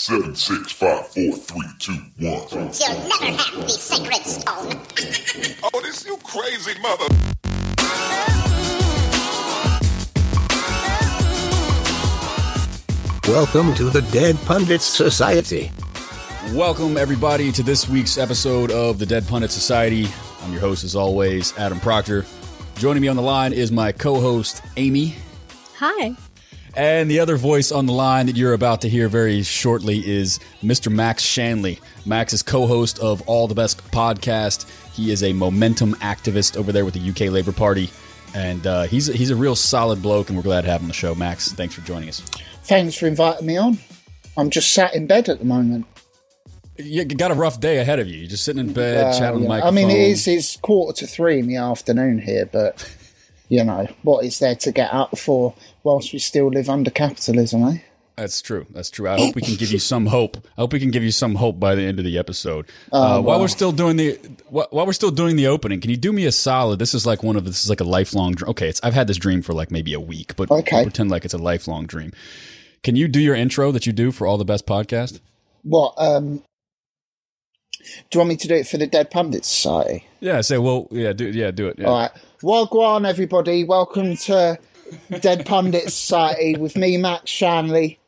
Seven, six, five, four, three, two, one. You'll never have the sacred stone. Oh, this you crazy mother. Welcome to the Dead Pundits Society. Welcome, everybody, to this week's episode of the Dead Pundit Society. I'm your host, as always, Adam Proctor. Joining me on the line is my co host, Amy. Hi. And the other voice on the line that you're about to hear very shortly is Mr. Max Shanley. Max is co host of All the Best podcast. He is a momentum activist over there with the UK Labour Party. And uh, he's, he's a real solid bloke, and we're glad to have him on the show. Max, thanks for joining us. Thanks for inviting me on. I'm just sat in bed at the moment. You got a rough day ahead of you. You're just sitting in bed, Uh, chatting on the yeah. I mean, it is it's quarter to three in the afternoon here, but you know what is there to get up for whilst we still live under capitalism, eh? That's true. That's true. I hope we can give you some hope. I hope we can give you some hope by the end of the episode. Oh, uh, while we're still doing the wh- while we're still doing the opening, can you do me a solid? This is like one of this is like a lifelong. dr- Okay, it's I've had this dream for like maybe a week, but Okay. we'll pretend like it's a lifelong dream. Can you do your intro that you do for all the best podcast? What? um Do you want me to do it for the Dead Pundit Society? Yeah. Say well. Yeah. Do yeah. Do it. Yeah. All right. Wagwan, everybody. Welcome to Dead Pundit Society with me, Max Shanley,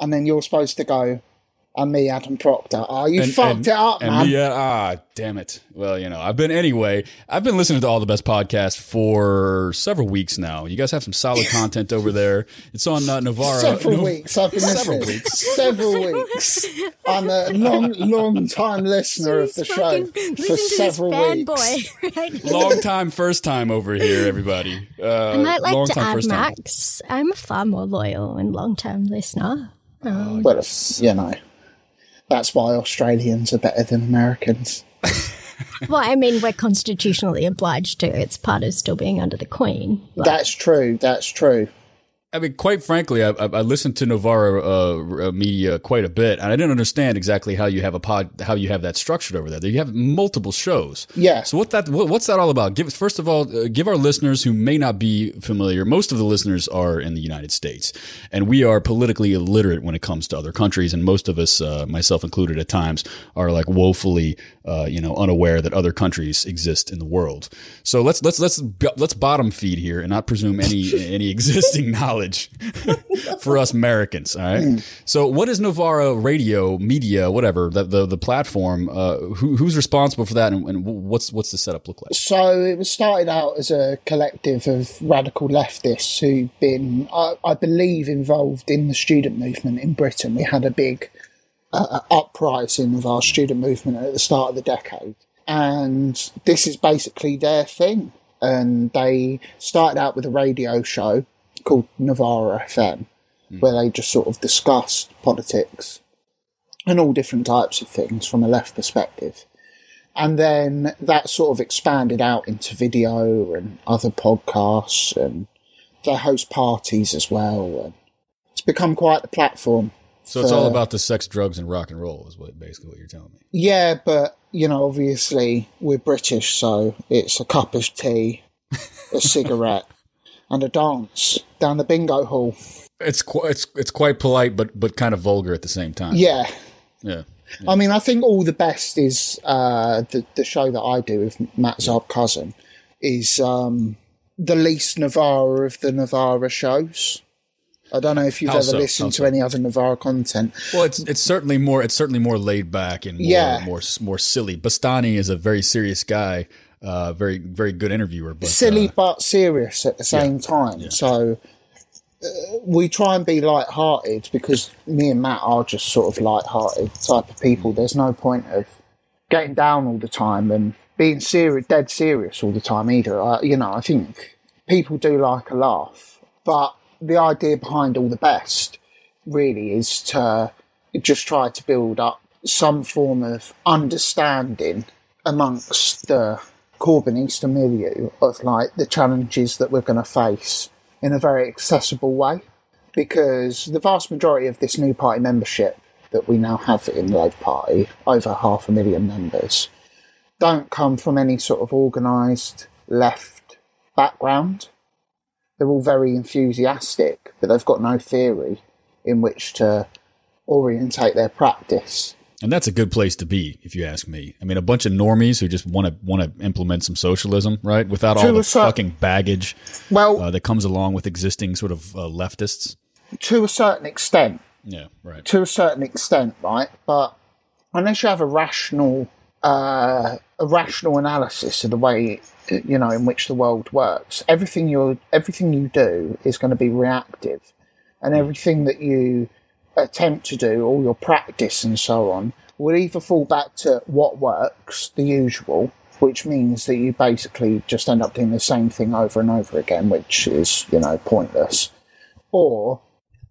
and then you're supposed to go. And me, Adam Proctor. Oh, you And- fucked and- it up, and man. me, uh, ah, damn it. Well, you know, I've been anyway. I've been listening to all the best podcasts for several weeks now. You guys have some solid content over there. It's on uh, Novara. Several No- weeks. I've been Several listening. weeks. Several weeks. I'm a long, long time listener of the show Fucking for to several this weeks. fanboy. Right? long time, first time over here, everybody. Uh, I might like to add, first time. Max, I'm a far more loyal and long-term listener. Well, if- you know, that's why Australians are better than Americans. Well, I mean, we're constitutionally obliged to. It's part of still being under the Queen. Like, That's true. That's true. I mean, quite frankly, I, I, listened to Novara uh, uh, media quite a bit, and I didn't understand exactly how you have a pod, how you have that structured over there. You have multiple shows. Yeah. So what that what, what's that all about? Give first of all, uh, give our listeners who may not be familiar. Most of the listeners are in the United States, and we are politically illiterate when it comes to other countries. And most of us, uh, myself included, at times, are like woefully, uh, you know, unaware that other countries exist in the world. So let's let's let's let's bottom feed here and not presume any any existing knowledge for us Americans. All right. So what is Novara Radio Media, whatever the the, the platform? Uh, who, who's responsible for that, and, and what's what's the setup look like? So it was started out as a collective of radical leftists who've been, I, I believe, involved in the student movement in Britain. We had a big uh, uprising of our student movement at the start of the decade, and this is basically their thing. And they started out with a radio show called Novara FM, hmm. where they just sort of discussed politics and all different types of things from a left perspective. And then that sort of expanded out into video and other podcasts and they host parties as well. And it's become quite the platform So it's all about the sex, drugs, and rock and roll, is what basically what you're telling me. yeah but you know obviously we're british so it's a cup of tea a cigarette and a dance down the bingo hall It's quite it's it's quite polite, but but kind of vulgar at the same time. yeah Yeah. I mean, I think all the best is uh, the the show that I do with Matt Zarb-Cousin is um, the least Novara of the Novara shows. I don't know if you've How ever so? listened How to so? any other Novara content. Well, it's it's certainly more it's certainly more laid back and more Yeah. more more silly. Bastani is a very serious guy, uh, very very good interviewer, but Silly uh, but serious at the same time. So uh, we try and be light-hearted because me and Matt are just sort of light-hearted type of people. There's no point of getting down all the time and being serious, dead serious all the time either. Uh, you know, I think people do like a laugh, but the idea behind all the best really is to just try to build up some form of understanding amongst the Corbynista milieu of like the challenges that we're going to face in a very accessible way. Because the vast majority of this new party membership that we now have in the Labour Party, over half a million members, don't come from any sort of organised left background. They're all very enthusiastic, but they've got no theory in which to orientate their practice. And that's a good place to be, if you ask me. I mean, a bunch of normies who just want to want to implement some socialism, right? Without all the fucking baggage Well, uh, that comes along with existing sort of uh, leftists. to a certain extent, Yeah, right. to a certain extent, right? But unless you have a rational, uh, a rational analysis of the way you know in which the world works, everything you everything you do is going to be reactive, and everything that you attempt to do, all your practice and so on, will either fall back to what works, the usual, which means that you basically just end up doing the same thing over and over again, which is you know pointless, or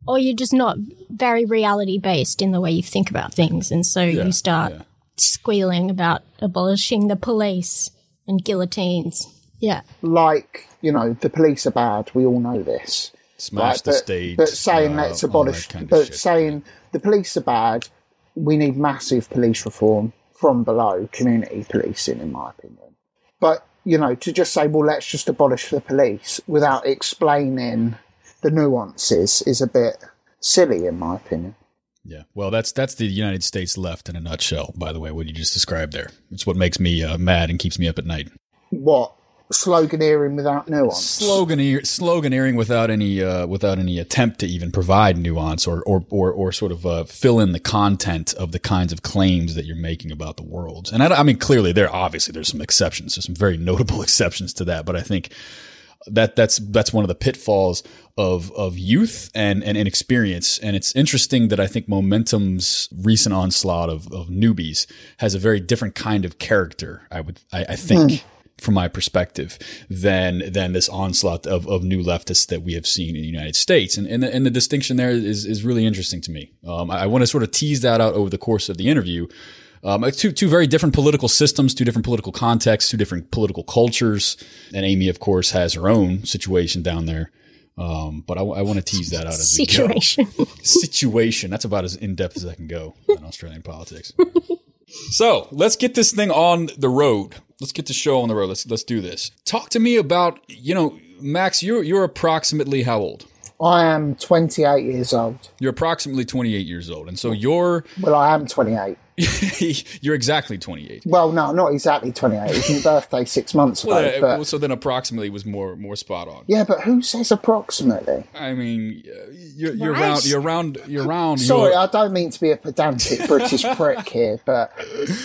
Or you're just not very reality based in the way you think about things. And so Yeah, you start yeah. squealing about abolishing the police and guillotines. Yeah. like you know the police are bad. We all know this. Smash the but. But saying uh, let's abolish, that but shit. saying the police are bad, we need massive police reform from below, community policing, in my opinion. But you know, to just say, well, let's just abolish the police without explaining the nuances is a bit silly, in my opinion. Yeah, well, that's that's the United States left in a nutshell. By the way, what you just described there. It's what makes me uh, mad and keeps me up at night. What sloganeering without nuance? Sloganeer, sloganeering without any uh, without any attempt to even provide nuance or or or, or sort of uh, fill in the content of the kinds of claims that you're making about the world. And I, I mean, clearly, there obviously there's some exceptions. There's some very notable exceptions to that, but I think that that's that's one of the pitfalls of of youth and, and inexperience. And it's interesting that I think Momentum's recent onslaught of, of newbies has a very different kind of character. I would I, I think. From my perspective, than than this onslaught of, of new leftists that we have seen in the United States, and and the, and the distinction there is is really interesting to me. Um, I, I want to sort of tease that out over the course of the interview, um, two two very different political systems, two different political contexts, two different political cultures, and Amy, of course, has her own situation down there. Um, but I, want to tease that out as we go. Situation. Situation. That's about as in depth as I can go in Australian politics. so let's get this thing on the road. Let's get the show on the road. Let's let's do this. Talk to me about you know Max. You're you're approximately how old? I am 28 years old. You're approximately 28 years old, and so you're Well, I am 28. you're exactly 28. Well, no, not exactly 28. It was my birthday six months ago. Well, uh, but, so then approximately was more more spot on. yeah, but who says approximately? I mean, you're, you're Right. round. You're round. You're round. Sorry, you're- I don't mean to be a pedantic British prick here, but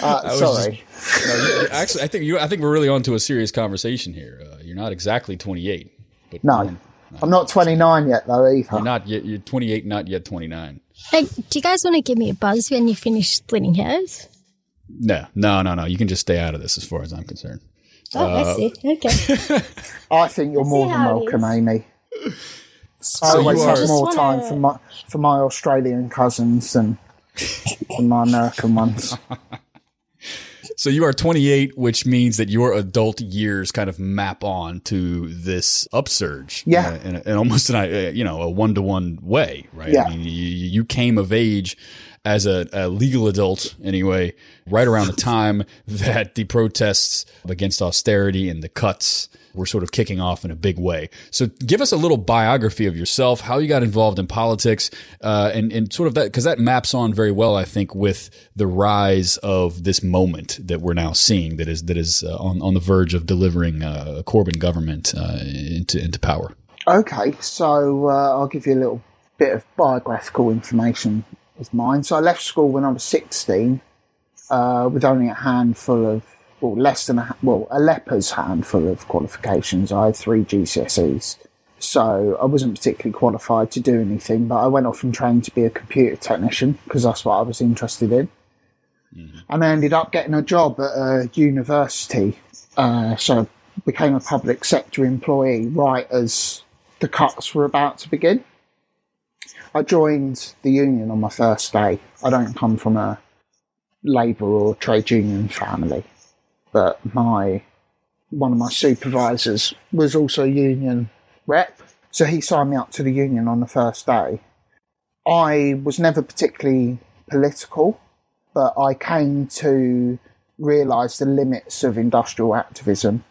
uh, was sorry. No, actually, I think you. I think we're really onto a serious conversation here. Uh, you're not exactly 28, but No, you're I'm not 29 yet, though, either. not yet. You're 28, not yet 29. Hey, do you guys want to give me a buzz when you finish splitting hairs? No, no, no, no. You can just stay out of this, as far as I'm concerned. Oh, Uh, I see. Okay. I think you're more see than how welcome, is. Amy. I So always you have more time wanna- for my for my Australian cousins than, than my American ones. So you are 28, which means that your adult years kind of map on to this upsurge. Yeah. uh, in, a, in almost an, uh, you know, a one to one way, right? Yeah. I mean, you, you came of age as a, a legal adult anyway, right around the time that the protests against austerity and the cuts were sort of kicking off in a big way. So give us a little biography of yourself, how you got involved in politics, uh, and, and sort of that, because that maps on very well, I think, with the rise of this moment that we're now seeing that is that is uh, on, on the verge of delivering uh, a Corbyn government uh, into, into power. Okay, so uh, I'll give you a little bit of biographical information of mine. So I left school when I was 16 uh, with only a handful of, well, less than a, well, a leper's handful of qualifications. I had three GCSEs. So I wasn't particularly qualified to do anything, but I went off and trained to be a computer technician because that's what I was interested in. And I ended up getting a job at a university. Uh, so I became a public sector employee right as the cuts were about to begin. I joined the union on my first day. I don't come from a labour or trade union family, but my one of my supervisors was also a union rep, so he signed me up to the union on the first day. I was never particularly political, but I came to realise the limits of industrial activism,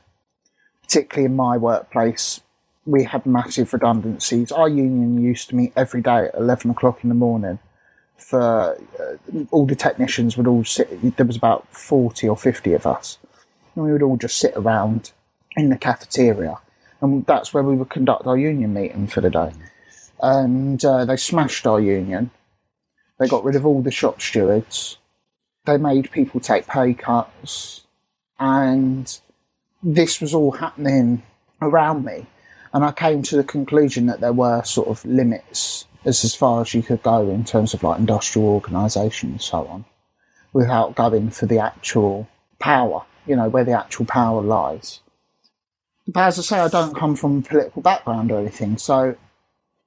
particularly in my workplace. We had massive redundancies. Our union used to meet every day at 11 o'clock in the morning for uh, all the technicians would all sit. There was about forty or fifty of us, and we would all just sit around in the cafeteria, and that's where we would conduct our union meeting for the day. And uh, they smashed our union. They got rid of all the shop stewards. They made people take pay cuts, and this was all happening around me. And I came to the conclusion that there were sort of limits as as far as you could go in terms of like industrial organisation and so on, without going for the actual power, you know, where the actual power lies. But as I say, I don't come from a political background or anything, so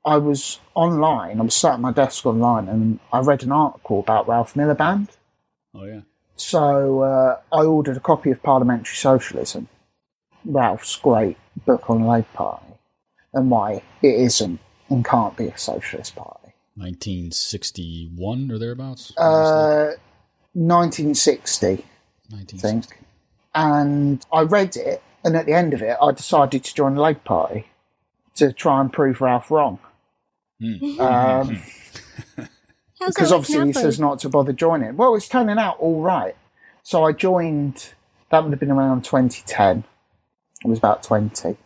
I was online, I was sat at my desk online, and I read an article about Ralph Miliband. Oh yeah. So uh, I ordered a copy of Parliamentary Socialism, Ralph's great book on Labour Party, and why it isn't and can't be a socialist party. 1961 or thereabouts. Uh, 1960, I 1960. think. And I read it, and at the end of it, I decided to join the Labour Party to try and prove Ralph wrong. Um, because that obviously he says not to bother joining. Well, it's turning out all right. So I joined. That would have been around 2010. I was about 20,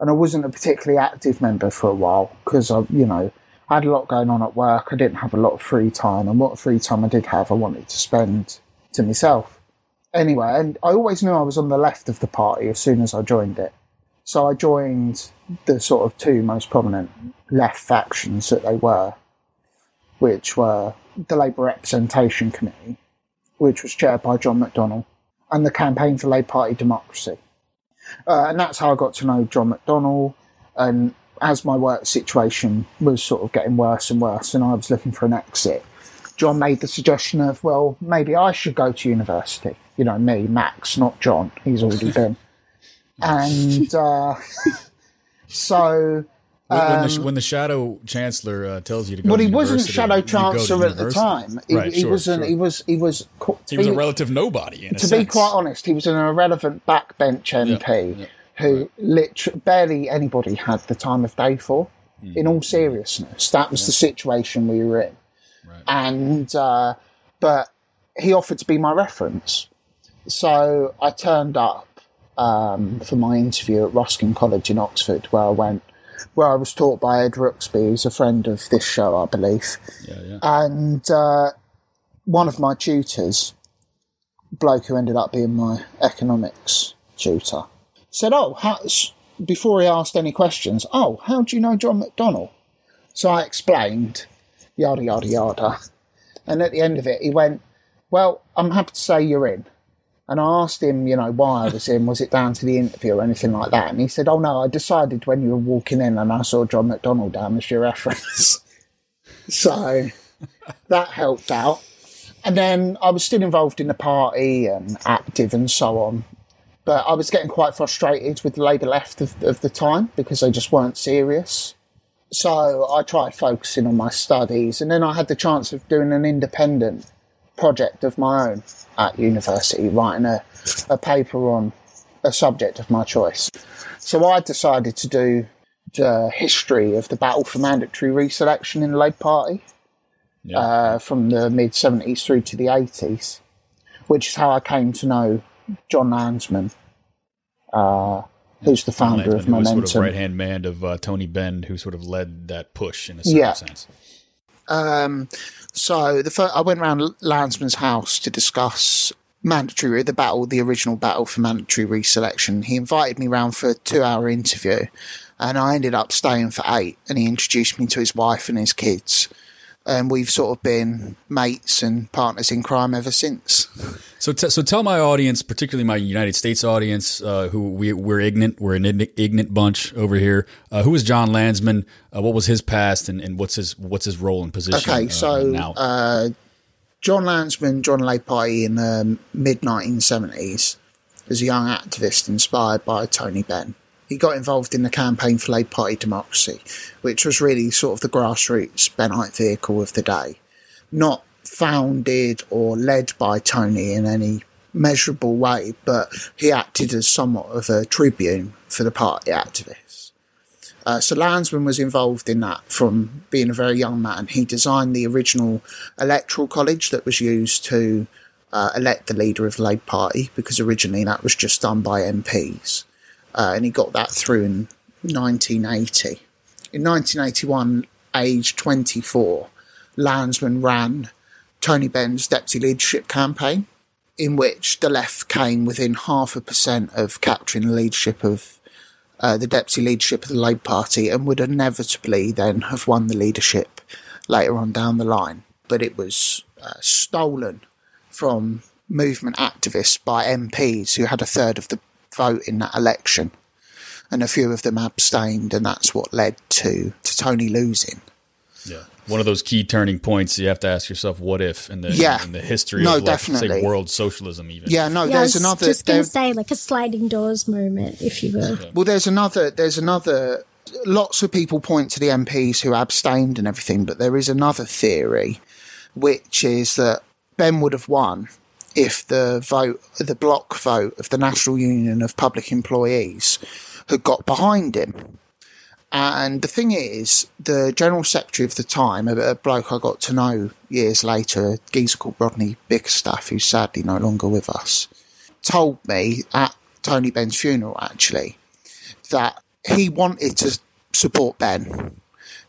and I wasn't a particularly active member for a while because I, you know, I had a lot going on at work. I didn't have a lot of free time, and what free time I did have, I wanted to spend to myself. Anyway, and I always knew I was on the left of the party as soon as I joined it. So I joined the sort of two most prominent left factions that they were, which were the Labour Representation Committee, which was chaired by John McDonnell, and the Campaign for Labour Party Democracy. Uh, and that's how I got to know John McDonnell. And as my work situation was sort of getting worse and worse, and I was looking for an exit, John made the suggestion of, well, maybe I should go to university. You know, me, Max, not John. He's already been. And uh, so When, the, when the shadow chancellor uh, tells you to go, well, he wasn't shadow you go to chancellor at the time. He, Right, he sure, wasn't. sure. He was. He was. He was a relative nobody. In a to be quite honest, he was an irrelevant backbench MP yeah, who literally barely anybody had the time of day for. Hmm. In all seriousness, that was the situation we were in, and uh, but he offered to be my reference, so I turned up um, for my interview at Ruskin College in Oxford, where I went, where I was taught by Ed Rooksby, who's a friend of this show, I believe Yeah, yeah. and uh, one of my tutors, bloke who ended up being my economics tutor, said, "Oh, how, before he asked any questions, oh, how do you know John McDonnell?" So I explained, yada yada yada, and at the end of it, he went, "Well, I'm happy to say you're in." And I asked him, you know, why I was in. Was it down to the interview or anything like that? And he said, "Oh no, I decided when you were walking in, and I saw John McDonnell down as your reference." so that helped out. And then I was still involved in the party and active and so on. But I was getting quite frustrated with the Labour left of, of the time because they just weren't serious. So I tried focusing on my studies. And then I had the chance of doing an independent project of my own at university, writing a, a paper on a subject of my choice. So I decided to do the history of the battle for mandatory reselection in the Labour Party yeah. uh, from the mid 70s through to the 80s, which is how I came to know Jon Lansman, uh, who's the founder of Momentum. sort of right hand man of uh, Tony Benn, who sort of led that push in a certain Yeah. sense. Um, so the fir- I went around Lansman's house to discuss mandatory the battle, the original battle for mandatory reselection. He invited me round for a two-hour interview, and I ended up staying for eight. And he introduced me to his wife and his kids, and we've sort of been mates and partners in crime ever since. So, t- so tell my audience, particularly my United States audience, uh, who we, we're ignorant, we're an ignorant bunch over here. Uh, who is Jon Lansman? Uh, what was his past, and, and what's his what's his role and position? Okay, uh, so now, uh, Jon Lansman, John Party in the mid 1970s, was a young activist inspired by Tony Benn. He got involved in the campaign for Labour Party democracy, which was really sort of the grassroots Bennite vehicle of the day. Not founded or led by Tony in any measurable way, but he acted as somewhat of a tribune for the party activists. Uh, so Lansman was involved in that from being a very young man. He designed the original electoral college that was used to uh, elect the leader of the Labour Party because originally that was just done by MPs. Uh, and he got that through in 1980. In 1981, age 24, Lansman ran Tony Benn's deputy leadership campaign, in which the left came within half a percent of capturing the leadership of uh, the deputy leadership of the Labour Party and would inevitably then have won the leadership later on down the line. But it was uh, stolen from movement activists by MPs who had a third of the vote in that election. And a few of them abstained, and that's what led to, to Tony losing. Yeah. One of those key turning points you have to ask yourself, what if in the Yeah. in the history No, of like, definitely. say world socialism even. Yeah, no, Yeah, I there's was another. just going there- to say like a sliding doors moment, if you will. Well, there's another. There's another. Lots of people point to the MPs who abstained and everything, but there is another theory, which is that Benn would have won if the vote, the block vote of the National Union of Public Employees, had got behind him. And the thing is, the General Secretary of the time, a, bloke I got to know years later, a geezer called Rodney Bickerstaffe, who's sadly no longer with us, told me at Tony Benn's funeral actually that he wanted to support Benn.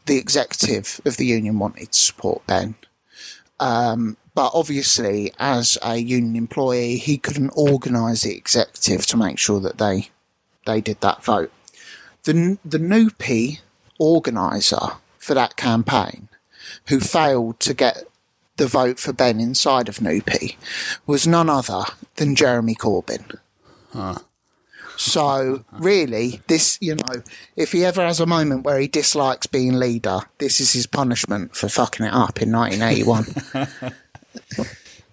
The executive of the union wanted to support Benn. Um, but obviously, as a union employee, he couldn't organise the executive to make sure that they they did that vote. The the NUPE organiser for that campaign, who failed to get the vote for Benn inside of NUPE, was none other than Jeremy Corbyn. Huh. So really, this you know, if he ever has a moment where he dislikes being leader, this is his punishment for fucking it up in 1981.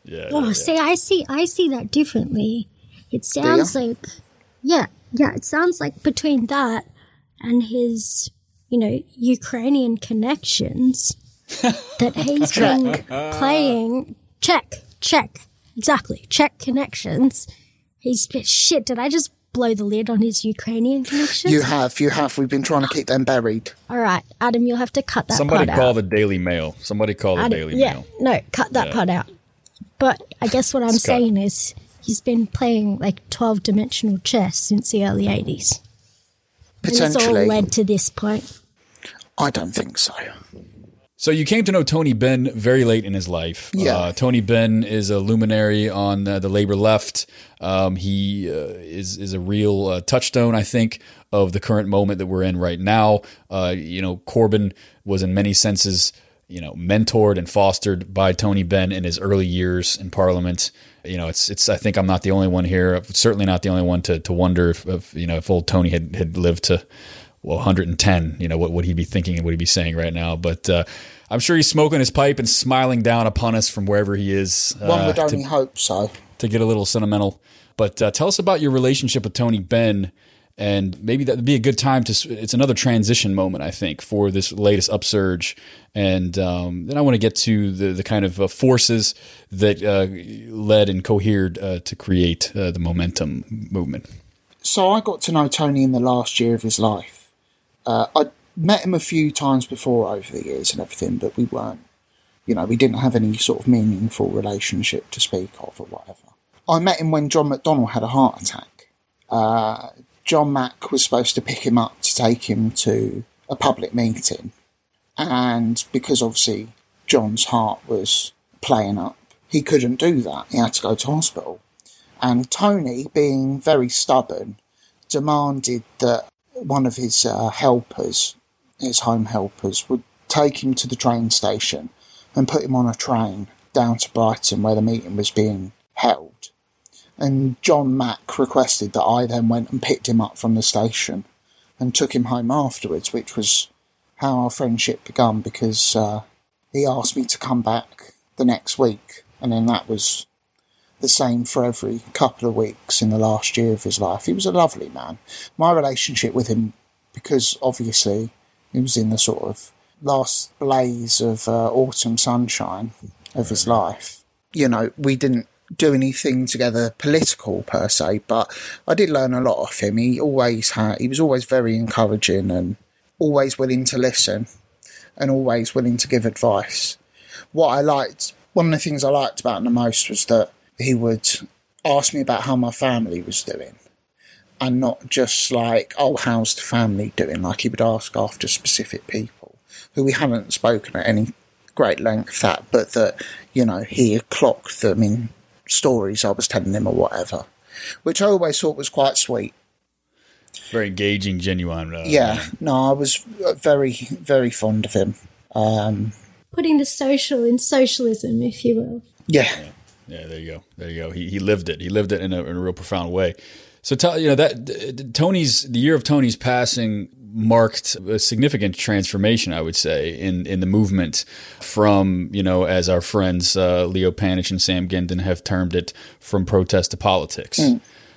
Yeah. Oh, see, I see, I see that differently. It sounds like, yeah, yeah, it sounds like between that and his, you know, Ukrainian connections that he's been playing. Check, check, exactly, Czech connections. He's shit. Did I just blow the lid on his Ukrainian connections? you have, you have. We've been trying to keep them buried. All right, Adam, you'll have to cut that Somebody part call out. the Daily Mail. Somebody call the Adam- Daily yeah, Mail. no, cut that Yeah. part out. But I guess what I'm It's cut. saying is he's been playing like 12 dimensional chess since the early 80s. And it's all Potentially, led to this point. I don't think so. So you came to know Tony Benn very late in his life. Yeah. Uh, Tony Benn is a luminary on uh, the labor left. Um, he uh, is is a real uh, touchstone, I think, of the current moment that we're in right now. Uh, you know, Corbyn was in many senses, you know, mentored and fostered by Tony Benn in his early years in Parliament. You know, it's it's. I think I'm not the only one here. Certainly not the only one to to wonder if, if you know if old Tony had had lived to well 110 you know what would he be thinking and what would he be saying right now but uh, i'm sure he's smoking his pipe and smiling down upon us from wherever he is uh, One would to, hope so. to get a little sentimental but uh, tell us about your relationship with tony benn and maybe that would be a good time to it's another transition moment i think for this latest upsurge and um, then i want to get to the, the kind of uh, forces that uh, led and cohered uh, to create uh, the momentum movement So I got to know Tony in the last year of his life. Uh, I'd met him a few times before over the years and everything, but we weren't, you know, we didn't have any sort of meaningful relationship to speak of or whatever. I met him when John McDonnell had a heart attack. Uh, John Mack was supposed to pick him up to take him to a public meeting. And because obviously John's heart was playing up, he couldn't do that. He had to go to hospital. And Tony, being very stubborn, demanded that one of his uh, helpers, his home helpers, would take him to the train station and put him on a train down to Brighton where the meeting was being held. And John Mack requested that I then went and picked him up from the station and took him home afterwards, which was how our friendship begun because uh, he asked me to come back the next week, and then that was the same for every couple of weeks in the last year of his life. He was a lovely man. My relationship with him, because obviously he was in the sort of last blaze of uh, autumn sunshine of his life, you know, we didn't do anything together political per se, but I did learn a lot off him. He always had, he was always very encouraging and always willing to listen and always willing to give advice. What I liked, one of the things I liked about him the most was that he would ask me about how my family was doing and not just like, oh, how's the family doing? Like he would ask after specific people who we hadn't spoken at any great length at, but that, you know, he had clocked them in stories I was telling him or whatever, which I always thought was quite sweet. Very engaging, genuine. Uh, Yeah, no, I was very, very fond of him. Um, Putting the social in socialism, if you will. yeah, Yeah, there you go. There you go. He he lived it. He lived it in a, in a real profound way. So tell you know that Tony's the year of Tony's passing marked a significant transformation, I would say, in in the movement from you know as our friends uh, Leo Panitch and Sam Gindin have termed it from protest to politics.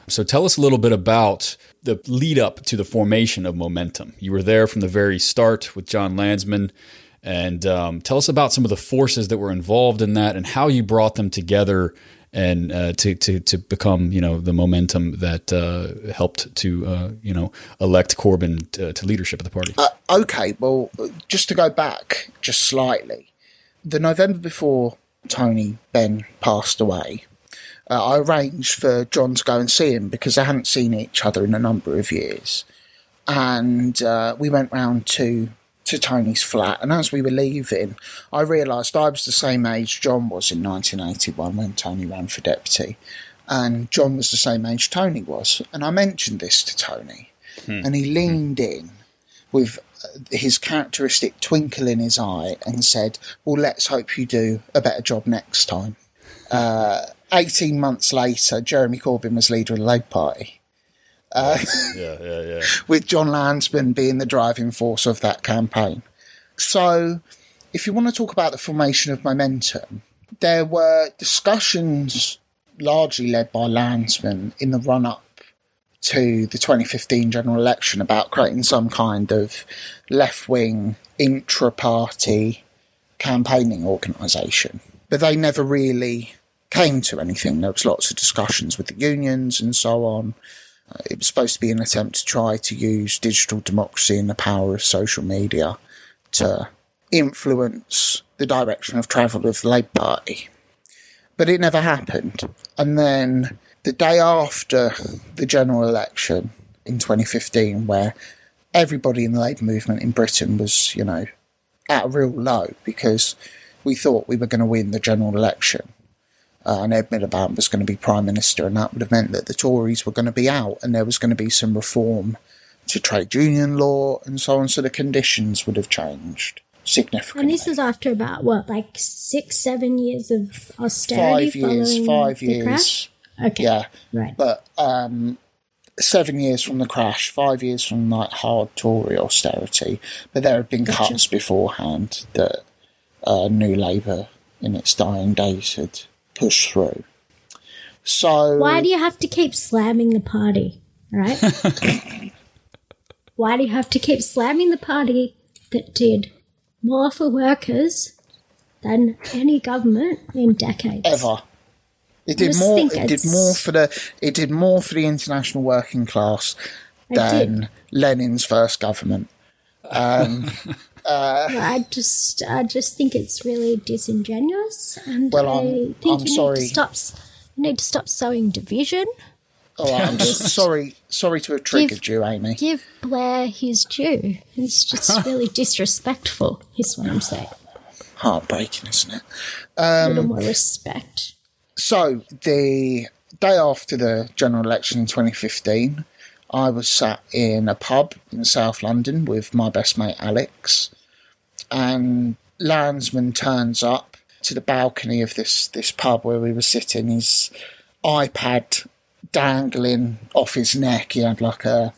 So tell us a little bit about the lead up to the formation of Momentum. You were there from the very start with Jon Lansman. And um, tell us about some of the forces that were involved in that and how you brought them together and uh, to, to, to become, you know, the momentum that uh, helped to, uh, you know, elect Corbyn to, to leadership of the party. Uh, okay, well, just to go back just slightly, the November before Tony Benn passed away, uh, I arranged for John to go and see him because they hadn't seen each other in a number of years. And uh, we went round to to Tony's flat, and as we were leaving, I realised I was the same age John was in 1981 when Tony ran for deputy, and John was the same age Tony was. And I mentioned this to Tony, and he leaned in with uh, his characteristic twinkle in his eye and said, Well, let's hope you do a better job next time. Uh, 18 months later, Jeremy Corbyn was leader of the Labour Party, Uh, yeah, yeah, yeah. with Jon Lansman being the driving force of that campaign. So, if you want to talk about the formation of momentum, there were discussions largely led by Lansman in the run up to the 2015 general election about creating some kind of left wing intra party campaigning organisation. But they never really came to anything. There was lots of discussions with the unions and so on. It was supposed to be an attempt to try to use digital democracy and the power of social media to influence the direction of travel of the Labour Party. But it never happened. And then the day after the general election in 2015, where everybody in the Labour movement in Britain was, you know, at a real low because we thought we were going to win the general election. Uh, and Ed Miliband was going to be Prime Minister, and that would have meant that the Tories were going to be out, and there was going to be some reform to trade union law and so on, so the conditions would have changed significantly. And this is after about, what, like six, seven years of austerity five years, five years. crash? Okay. Yeah, Right. but um, seven years from the crash, five years from like hard Tory austerity. But there had been Gotcha. cuts beforehand that uh, New Labour in its dying days had pushed through. So Why do you have to keep slamming the party, right? Why do you have to keep slamming the party that did more for workers than any government in decades? ever. It did more. It did more for the. It did more for the international working class I than did. Lenin's first government. Um, I just, I just think it's really disingenuous, and Well, I I'm- think I'm you sorry. need to stop. You need to stop sowing division. Oh, I'm sorry. Sorry to have triggered you, Amy. Give Blair his due. It's just really disrespectful. Is what I'm saying. Heartbreaking, isn't it? A Um, little more respect. So the day after the general election in 2015, I was sat in a pub in South London with my best mate Alex, and Lansman turns up to the balcony of this this pub where we were sitting. His iPad dangling off his neck. He had like a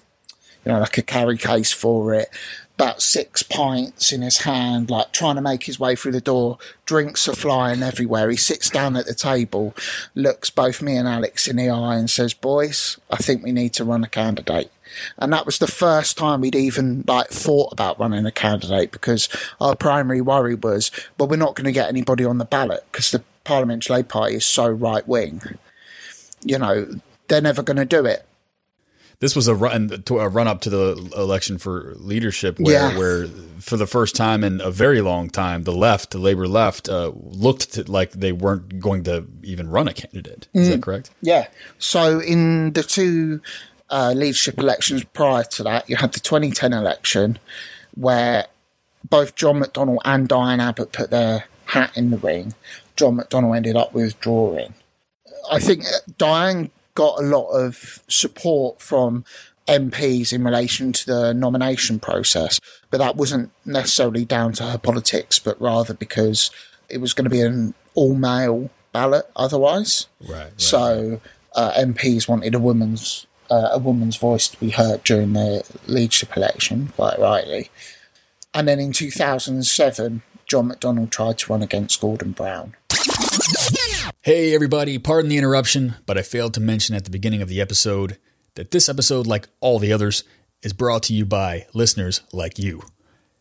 you know like a carry case for it. About six pints in his hand, like trying to make his way through the door. Drinks are flying everywhere. He sits down at the table, looks both me and Alex in the eye, and says, "Boys, I think we need to run a candidate." And that was the first time we'd even like thought about running a candidate because our primary worry was, well, we're not going to get anybody on the ballot because the Parliamentary Labour Party is so right wing. You know, they're never going to do it. this was a run a run up to the election for leadership where Yeah. where for the first time in a very long time the left the labor left uh, looked to, like they weren't going to even run a candidate is Mm. that correct Yeah. So in the two uh, leadership elections prior to that, you had the 2010 election where both John McDonnell and Diane Abbott put their hat in the ring. John McDonnell ended up withdrawing. I think uh, Diane got a lot of support from MPs in relation to the nomination process, but that wasn't necessarily down to her politics, but rather because it was going to be an all male ballot otherwise. right, So uh, MPs wanted a woman's uh, a woman's voice to be heard during the leadership election, quite rightly. And then in 2007, John McDonnell tried to run against Gordon Brown. Hey, everybody, pardon the interruption, but I failed to mention at the beginning of the episode that this episode, like all the others, is brought to you by listeners like you.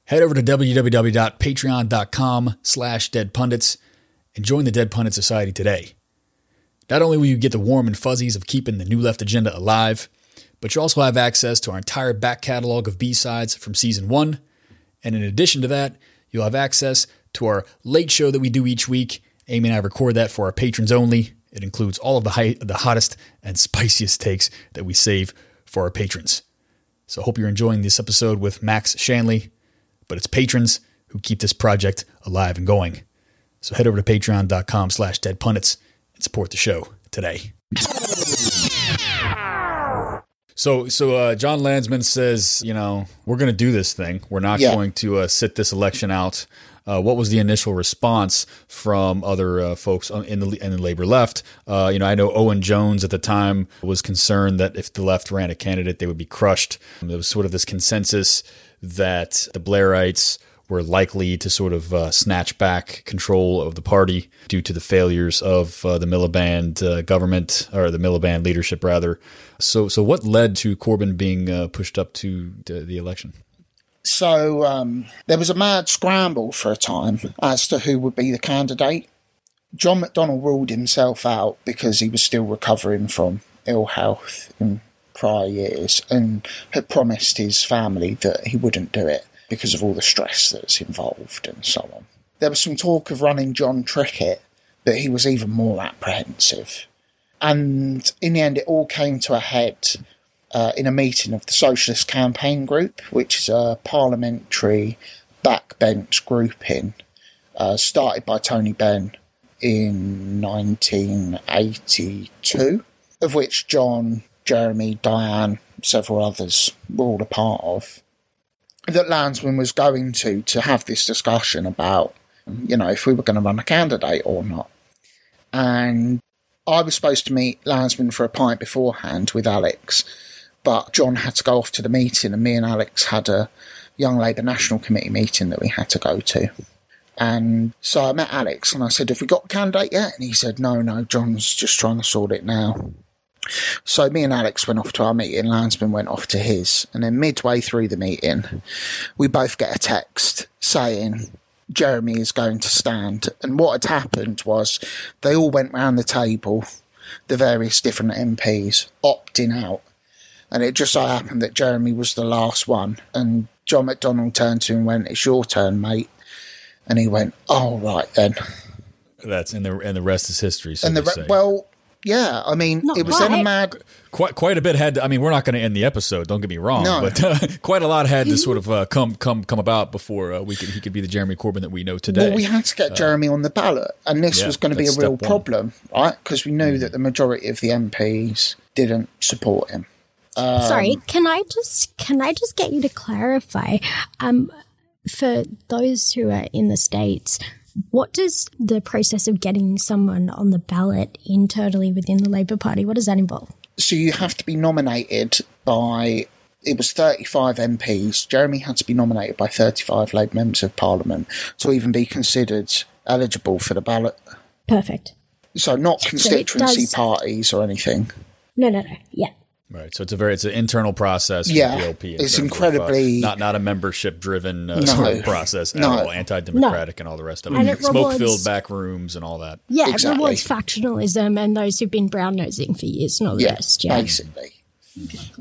Head over to www.patreon.com slash deadpundits and join the Dead Pundit Society today. Not only will you get the warm and fuzzies of keeping the New Left agenda alive, but you also have access to our entire back catalog of B-sides from season one. And in addition to that, you'll have access to our late show that we do each week. Amy and I record that for our patrons only. It includes all of the, high, the hottest and spiciest takes that we save for our patrons. So I hope you're enjoying this episode with Max Shanley, but it's patrons who keep this project alive and going. So head over to patreon.com slash deadpundits and support the show today. So, so uh, Jon Lansman says, you know, we're going to do this thing. We're not Yeah. going to uh, sit this election out. Uh, what was the initial response from other uh, folks in the in the labor left? Uh, you know, I know Owen Jones at the time was concerned that if the left ran a candidate, they would be crushed. There was sort of this consensus that the Blairites were likely to sort of uh, snatch back control of the party due to the failures of uh, the Miliband uh, government or the Miliband leadership, rather. So, so what led to Corbyn being uh, pushed up to the, election? So um, there was a mad scramble for a time as to who would be the candidate. John McDonnell ruled himself out because he was still recovering from ill health in prior years and had promised his family that he wouldn't do it because of all the stress that's involved and so on. There was some talk of running Jon Trickett, but he was even more apprehensive. And in the end, it all came to a head uh, in a meeting of the Socialist Campaign Group, which is a parliamentary backbench grouping uh, started by Tony Benn in 1982, of which John, Jeremy, Diane, several others were all a part of. That Lansman was going to to have this discussion about, you know, if we were going to run a candidate or not. And I was supposed to meet Lansman for a pint beforehand with Alex, but John had to go off to the meeting, and me and Alex had a Young Labour National Committee meeting that we had to go to. And so I met Alex and I said, Have we got a candidate yet? And he said, No, no, John's just trying to sort it now. So me and Alex went off to our meeting, Lansman went off to his, and then midway through the meeting, we both get a text saying Jeremy is going to stand. And what had happened was they all went round the table, the various different MPs, opting out. And it just so happened that Jeremy was the last one. And John McDonnell turned to him and went, It's your turn, mate. And he went, Oh, right then. That's and the and the rest is history. So and the re- well, yeah, I mean, Not it was then a right. mad. quite quite a bit had. To, I mean, we're not going to end the episode. Don't get me wrong, No. but uh, quite a lot had to sort of uh, come come come about before uh, we could he could be the Jeremy Corbyn that we know today. Well, we had to get Jeremy on the ballot, and this yeah, was going to be a real step one. problem, right? Because we knew that the majority of the MPs didn't support him. Sorry, can I just can I just get you to clarify? Um, for those who are in the states, what does the process of getting someone on the ballot internally within the Labor Party? What does that involve? So you have to be nominated by. It was 35 MPs. Jeremy had to be nominated by 35 Labour members of Parliament to even be considered eligible for the ballot. Perfect. So not constituency does- parties or anything. No, no, no. Yeah. Right. So it's a very it's an internal process. For Yeah, the LP in it's terms of, uh, incredibly- not not a membership driven uh, No. sort of process at No. all. Anti democratic and all the rest of it. It Smoke filled back rooms and all that. Yeah, Exactly. it rewards factionalism and those who've been brown nosing for years and all the Yeah, rest. Yeah. basically.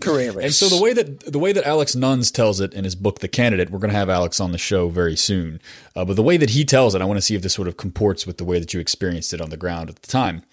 careerists. And so the way that the way that Alex Nunns tells it in his book, The Candidate, we're going to have Alex on the show very soon. Uh, but the way that he tells it, I want to see if this sort of comports with the way that you experienced it on the ground at the time.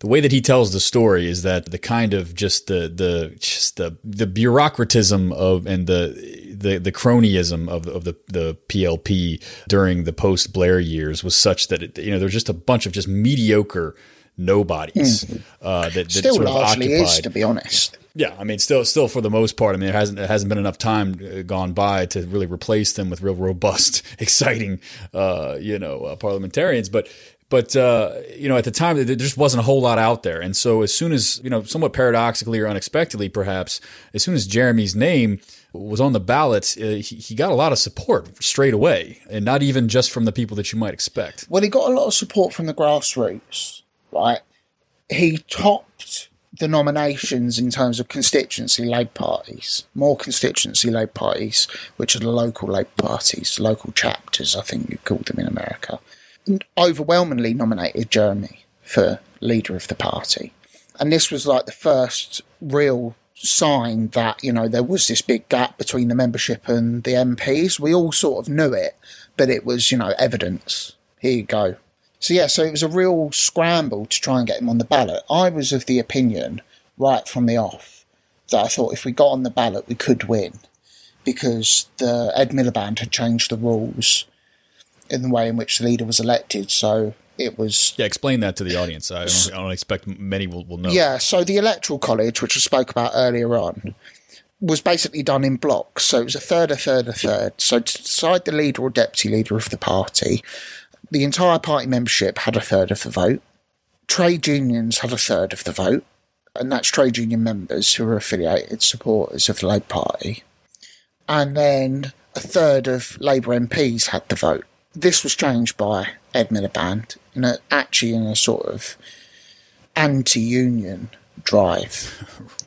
The way that he tells the story is that the kind of just the the just the the bureaucratism of and the the the cronyism of of the the PLP during the post Blair years was such that it, you know there's just a bunch of just mediocre nobodies uh, that, that. Still sort of largely occupied. is, to be honest. Yeah, I mean, still, still for the most part, I mean, it hasn't it hasn't been enough time uh, gone by to really replace them with real robust, exciting, uh, you know, uh, parliamentarians. But, but uh, you know, at the time, there just wasn't a whole lot out there. And so, as soon as you know, somewhat paradoxically or unexpectedly, perhaps, as soon as Jeremy's name was on the ballot, uh, he, he got a lot of support straight away, and not even just from the people that you might expect. Well, he got a lot of support from the grassroots, right? He topped the nominations in terms of constituency Labour parties, more constituency Labour parties, which are the local Labour parties, local chapters, I think you call them in America, overwhelmingly nominated Jeremy for leader of the party. And this was like the first real sign that, you know, there was this big gap between the membership and the MPs. We all sort of knew it, but it was, you know, evidence. Here you go. So yeah, so it was a real scramble to try and get him on the ballot. I was of the opinion, right from the off, that I thought if we got on the ballot, we could win, because the Ed Miliband had changed the rules in the way in which the leader was elected. So it was Yeah, explain that to the audience. I don't, I don't expect many will, will know. yeah. So the electoral college, which I spoke about earlier on, was basically done in blocks. So it was a third, a third, a third. So to decide the leader or deputy leader of the party, the entire party membership had a third of the vote. Trade unions had a third of the vote, and that's trade union members who are affiliated supporters of the Labour Party. And then a third of Labour MPs had the vote. This was changed by Ed Miliband, in a, actually in a sort of anti-union drive.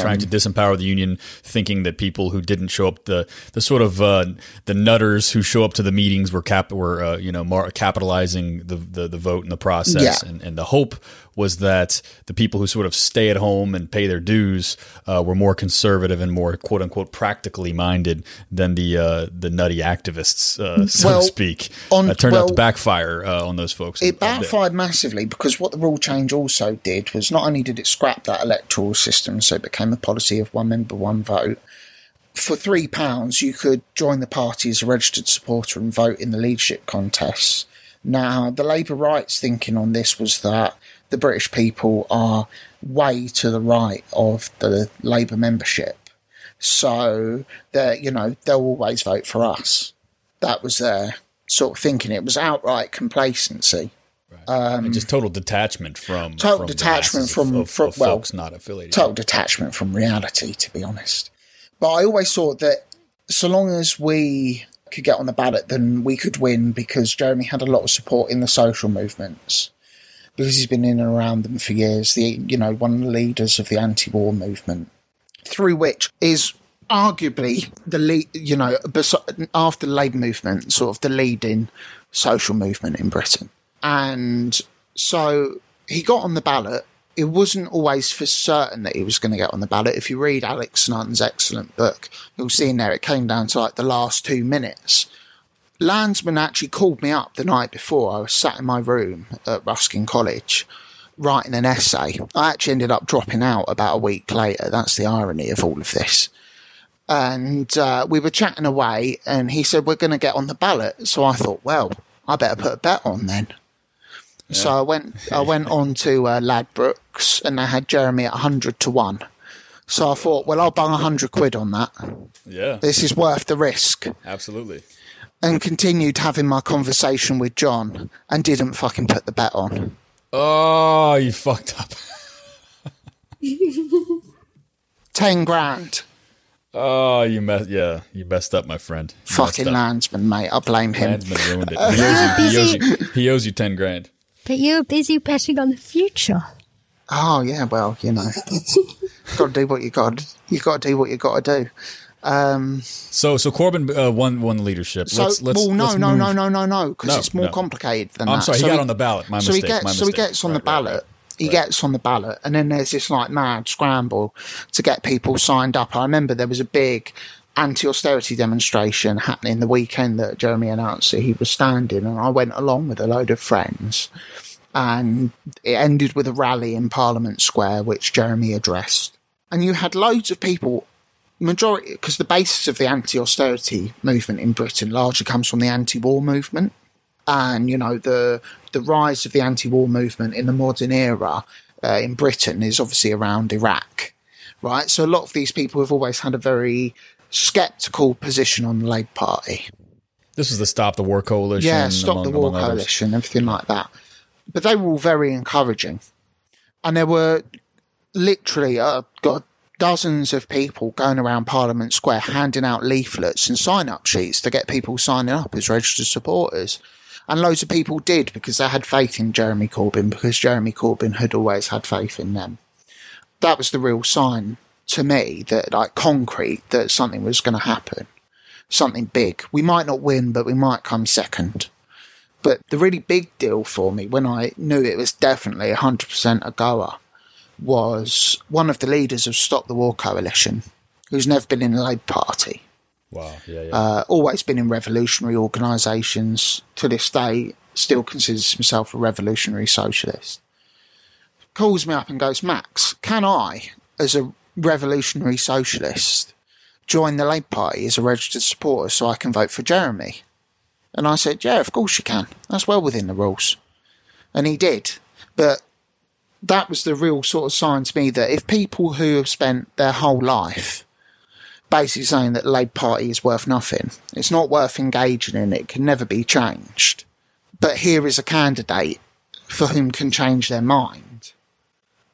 trying to disempower the union, thinking that people who didn't show up the the sort of uh, the nutters who show up to the meetings were cap were uh, you know mar- capitalizing the, the the vote in the process, Yeah. and and the hope was that the people who sort of stay at home and pay their dues uh, were more conservative and more quote unquote practically minded than the uh, the nutty activists, uh, so Well, to speak. on- uh, turned out to backfire uh, on those folks. It backfired massively because what the rule change also did was not only did it scrap that electoral system, so it became a policy of one member, one vote. For three pounds, you could join the party as a registered supporter and vote in the leadership contests. Now, the Labour rights thinking on this was that the British people are way to the right of the Labour membership, so that you know they'll always vote for us. That was their sort of thinking. It was outright complacency. and um, just total detachment from Total from detachment from- of, of, from- of well, folks not affiliated. total detachment from reality, to be honest. But I always thought that so long as we could get on the ballot, then we could win because Jeremy had a lot of support in the social movements. Because he's been in and around them for years, the you know one of the leaders of the anti-war movement, through which is arguably the lead, you know, after the Labour movement, sort of the leading social movement in Britain. And so he got on the ballot. It wasn't always for certain that he was going to get on the ballot. If you read Alex Nunns' excellent book, you'll see in there it came down to like the last two minutes. Lansman actually called me up the night before. I was sat in my room at Ruskin College writing an essay. I actually ended up dropping out about a week later. That's the irony of all of this and uh, we were chatting away, and he said we're going to get on the ballot. So I thought, well, I better put a bet on then. So I went, I went on to uh, Ladbrokes, and they had Jeremy at hundred to one. So I thought, well, I'll bung a hundred quid on that. Yeah, This is worth the risk. absolutely. And continued having my conversation with John, and didn't fucking put the bet on. Oh, you fucked up. Ten grand, Oh, you messed. Yeah, you messed up, my friend. You fucking messed up. Lansman, mate. I blame him. Lansman ruined it. He owes, you, he, owes you, he owes you ten grand. But you're busy betting on the future. Oh yeah, well, you know, got to do what you got. You got to do what you got to do. Um, So, so Corbyn uh, won won leadership. so, let's, let's, well, no, let's no, move. no, no, no, no, because No, it's more no. complicated than I'm that. sorry, he So got on the ballot. My so mistake. he gets, so he gets on Right, the right, ballot, He gets on the ballot, and then there's this like mad scramble to get people signed up. I remember there was a big anti-austerity demonstration happening the weekend that Jeremy announced that he was standing, and I went along with a load of friends, and it ended with a rally in Parliament Square, which Jeremy addressed, and you had loads of people. Majority, because the basis of the anti-austerity movement in Britain largely comes from the anti-war movement and you know the the rise of the anti-war movement in the modern era uh, in Britain is obviously around Iraq, right? So a lot of these people have always had a very skeptical position on the Labour Party. This is the Stop the War Coalition. Yeah, Stop among- the War among others. Coalition, everything like that. But they were all very encouraging, and there were literally uh, got dozens of people going around Parliament Square handing out leaflets and sign-up sheets to get people signing up as registered supporters. And loads of people did because they had faith in Jeremy Corbyn because Jeremy Corbyn had always had faith in them. That was the real sign to me that, like, concrete that something was going to happen. Something big. We might not win, but we might come second. But the really big deal for me when I knew it was definitely 100% a goer was one of the leaders of Stop the War Coalition, who's never been in the Labour Party Wow. Yeah. Yeah. uh, always been in revolutionary organisations, to this day still considers himself a revolutionary socialist, calls me up and goes, Max, can I, as a revolutionary socialist, join the Labour Party as a registered supporter so I can vote for Jeremy? And I said, yeah, of course you can. That's well within the rules. And he did. But that was the real sort of sign to me that if people who have spent their whole life basically saying that the Labour Party is worth nothing. It's not worth engaging in. It can never be changed. But here is a candidate for whom can change their mind.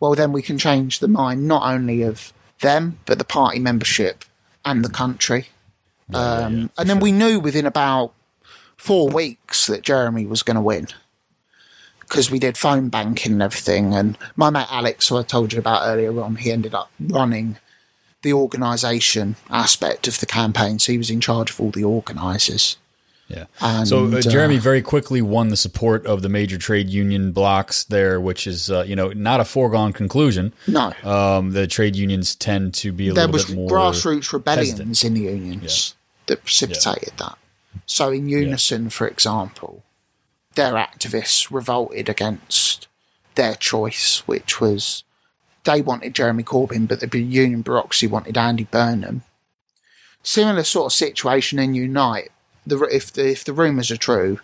Well, then we can change the mind not only of them, but the party membership and the country. Um, and then we knew within about four weeks that Jeremy was going to win because we did phone banking and everything. And my mate Alex, who I told you about earlier on, he ended up running the organisation aspect of the campaign. So he was in charge of all the organisers. Yeah. And, so uh, uh, Jeremy very quickly won the support of the major trade union blocks there, which is uh, you know not a foregone conclusion. No, Um, the trade unions tend to be a there little bit more grassroots rebellions hesitant. in the unions that precipitated that. So in Unison, for example, their activists revolted against their choice, which was they wanted Jeremy Corbyn, but the union bureaucracy wanted Andy Burnham. Similar sort of situation in Unite. The, if the if the rumours are true,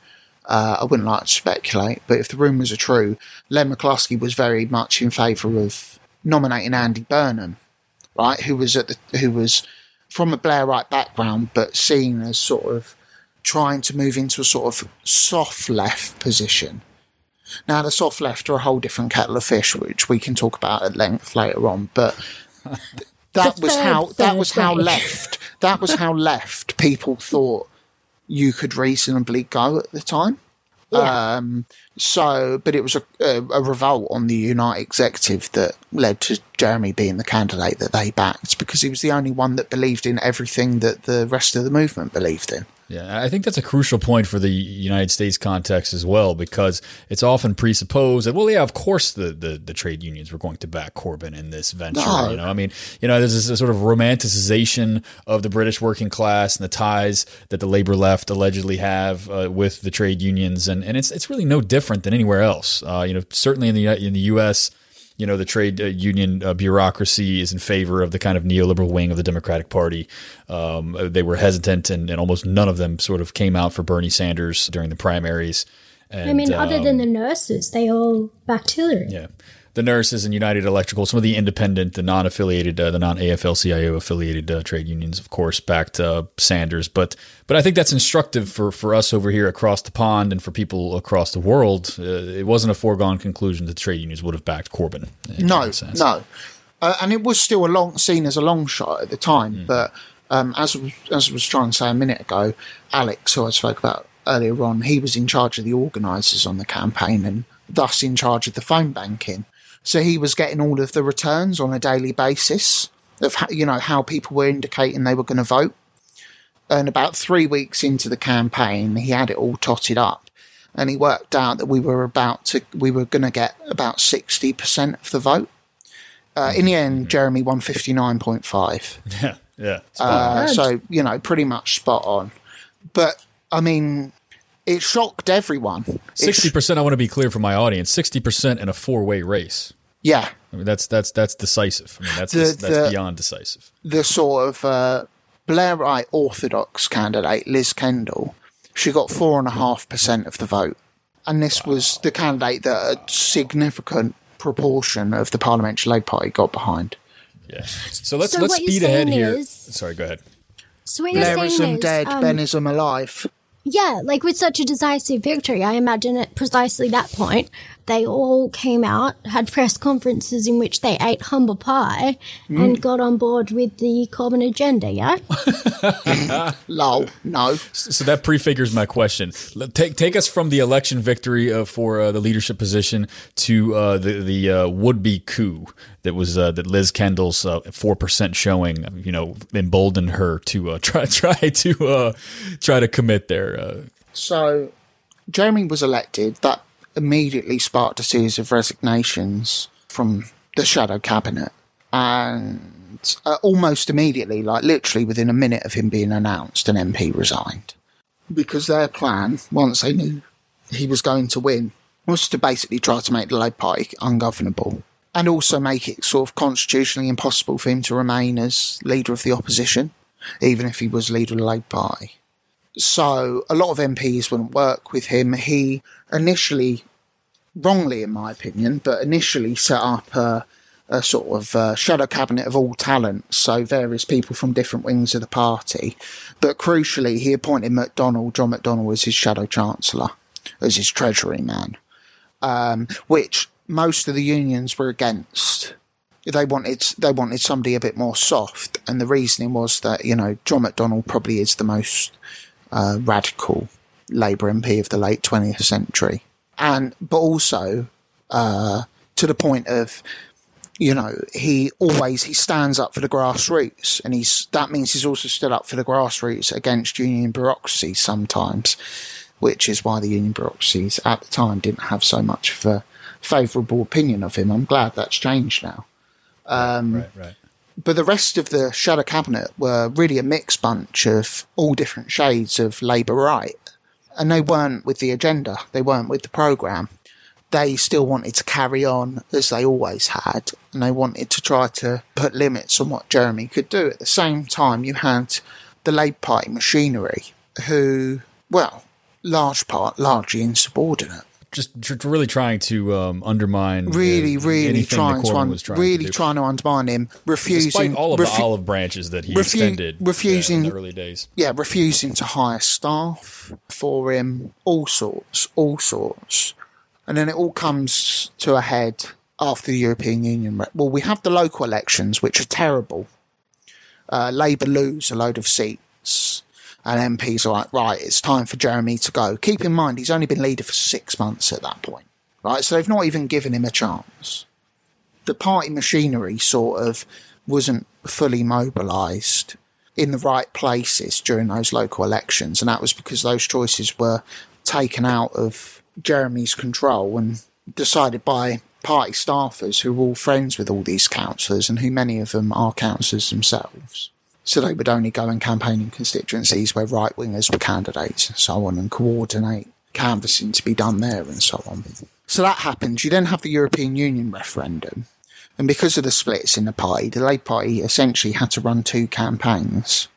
uh, I wouldn't like to speculate, but if the rumours are true, Len McCluskey was very much in favour of nominating Andy Burnham, right? Who was at the who was from a Blairite background, but seen as sort of trying to move into a sort of soft left position. Now, the soft left are a whole different kettle of fish, which we can talk about at length later on. But that was third how that third was how left that was how left people thought you could reasonably go at the time. Um, so, but it was a, a, a revolt on the Unite executive that led to Jeremy being the candidate that they backed because he was the only one that believed in everything that the rest of the movement believed in. Yeah, I think that's a crucial point for the United States context as well, because it's often presupposed that, well, yeah, of course the, the, the trade unions were going to back Corbyn in this venture. No. You know, I mean, you know, there's this sort of romanticization of the British working class and the ties that the labor left allegedly have uh, with the trade unions, and, and it's it's really no different than anywhere else. Uh, you know, certainly in the in the U.S you know the trade uh, union uh, bureaucracy is in favor of the kind of neoliberal wing of the Democratic Party. Um, they were hesitant, and, and almost none of them sort of came out for Bernie Sanders during the primaries. And, I mean, other um, than the nurses, they all backed Hillary. yeah, the nurses and United Electrical, some of the independent, the non-affiliated, uh, the non-AFL-CIO affiliated uh, trade unions, of course, backed uh, Sanders. But but I think that's instructive for for us over here across the pond and for people across the world. Uh, it wasn't a foregone conclusion that the trade unions would have backed Corbyn. No, no, uh, and it was still a long seen as a long shot at the time. But um, as as I was trying to say a minute ago, Alex, who I spoke about earlier on, he was in charge of the organisers on the campaign and thus in charge of the phone banking. So he was getting all of the returns on a daily basis of how, you know how people were indicating they were going to vote. And about three weeks into the campaign, he had it all totted up. and he worked out that we were about to we were going to get about 60% of the vote. Uh, in the end, Jeremy won 59.5. Yeah, yeah. Uh, so, you know, pretty much spot on. But, I mean, it shocked everyone. Sixty percent. I want to be clear for my audience. Sixty percent in a four-way race. yeah. I mean, that's that's that's decisive. I mean, that's The- that's the- beyond decisive. the sort of uh, Blairite Orthodox candidate, Liz Kendall, she got four and a half percent of the vote, and this was the candidate that a significant proportion of the Parliamentary Labour Party got behind. Yeah. So let's So let's what speed ahead saying here. is- Sorry, go ahead. So what Blairism is, dead, um, Bennism alive. Yeah, like with such a decisive victory, I imagine at precisely that point, they all came out, had press conferences in which they ate humble pie, Mm. and got on board with the Corbyn agenda. Yeah, Lol, no. So that prefigures my question. Take take us from the election victory uh, for uh, the leadership position to uh, the the uh, would be coup that was uh, that Liz Kendall's four percent showing. You know, emboldened her to uh, try try to uh, try to commit there. Uh, So, Jeremy was elected. That immediately sparked a series of resignations from the shadow cabinet. And uh, almost immediately, like literally within a minute of him being announced, an MP resigned. Because their plan, once they knew he was going to win, was to basically try to make the Labour Party ungovernable. And also make it sort of constitutionally impossible for him to remain as leader of the opposition, even if he was leader of the Labour Party so a lot of MPs wouldn't work with him. He initially, wrongly in my opinion, but initially set up a, a sort of uh shadow cabinet of all talents, so various people from different wings of the party. But crucially, he appointed McDonnell, John McDonnell, as his shadow chancellor, as his treasury man, um, which most of the unions were against they wanted they wanted somebody a bit more soft, and the reasoning was that you know John McDonnell probably is the most uh, radical Labour MP of the late twentieth century, and but also uh, to the point of you know he always he stands up for the grassroots, and he's that means he's also stood up for the grassroots against union bureaucracy sometimes, which is why the union bureaucracies at the time didn't have so much of a favourable opinion of him. I'm glad that's changed now right, right. But the rest of the shadow cabinet were really a mixed bunch of all different shades of Labour right. And they weren't with the agenda, they weren't with the programme. They still wanted to carry on as they always had, and they wanted to try to put limits on what Jeremy could do. At the same time, you had the Labour Party machinery, who, well, large part, largely insubordinate Just tr- really trying to um, undermine. really, really trying to, un- trying really to trying to undermine him, refusing Despite all of refu- the olive branches that he refu- extended refusing- in the early days. yeah, refusing to hire staff for him, all sorts, all sorts. And then it all comes to a head after the European Union. Well, we have the local elections, which are terrible. Uh, Labour lose a load of seats, and MPs are like, right, it's time for Jeremy to go. Keep in mind, he's only been leader for six months at that point, right? So they've not even given him a chance. The party machinery sort of wasn't fully mobilised in the right places during those local elections, and that was because those choices were taken out of Jeremy's control and decided by party staffers who were all friends with all these councillors and who many of them are councillors themselves. So they would only go and campaign in constituencies where right wingers were candidates and so on and coordinate canvassing to be done there and so on. So that happens. You then have the European Union referendum. And because of the splits in the party, the Labour Party essentially had to run two campaigns.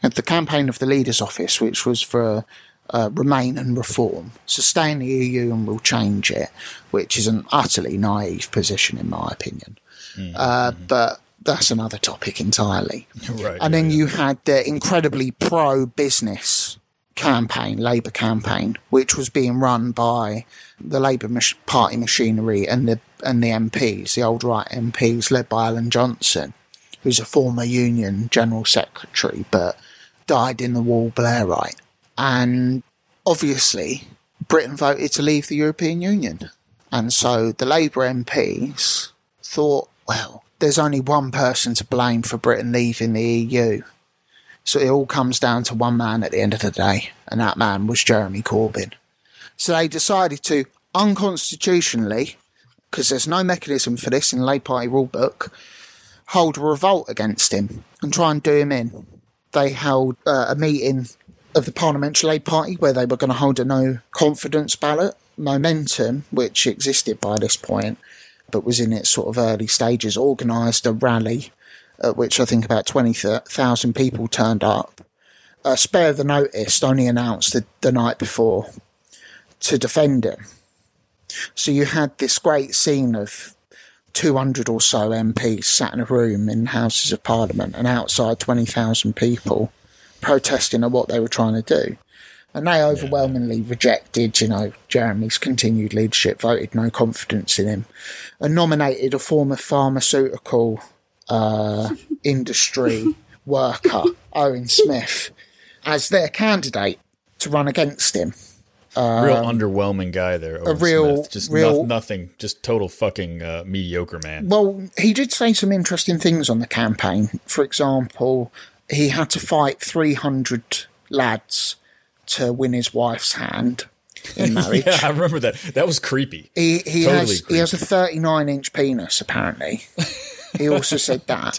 Had the campaign of the Leader's Office, which was for uh, Remain and Reform. sustain the EU and we'll change it, which is an utterly naive position in my opinion. Uh, but that's another topic entirely. Right. And then you had the incredibly pro business campaign, Labour campaign, which was being run by the Labour Party machinery and the and the MPs, the old right MPs, led by Alan Johnson, who's a former Union General Secretary, but dyed in the wall Blairite. And obviously, Britain voted to leave the European Union. And so the Labour MPs thought, well, there's only one person to blame for Britain leaving the EU. So it all comes down to one man at the end of the day, and that man was Jeremy Corbyn. So they decided to unconstitutionally, because there's no mechanism for this in the Labour Party rule book, hold a revolt against him and try and do him in. They held uh, a meeting of the Parliamentary Labour Party where they were going to hold a no confidence ballot. Momentum, which existed by this point, but was in its sort of early stages, organised a rally at which I think about 20,000 people turned up. Uh, Spare the Notice only announced the, the night before to defend him. So you had this great scene of 200 or so MPs sat in a room in Houses of Parliament and outside 20,000 people protesting at what they were trying to do. And they overwhelmingly rejected, you know, Jeremy's continued leadership, voted no confidence in him, and nominated a former pharmaceutical uh, industry worker, Owen Smith, as their candidate to run against him. real underwhelming guy there. Owen Um, real- Smith. just real- no- nothing, just total fucking uh, mediocre man. Well, he did say some interesting things on the campaign. For example, he had to fight 300 lads to win his wife's hand in marriage. yeah, I remember that. That was creepy. He, he, Totally has, he has a 39 inch penis, apparently. He also said that.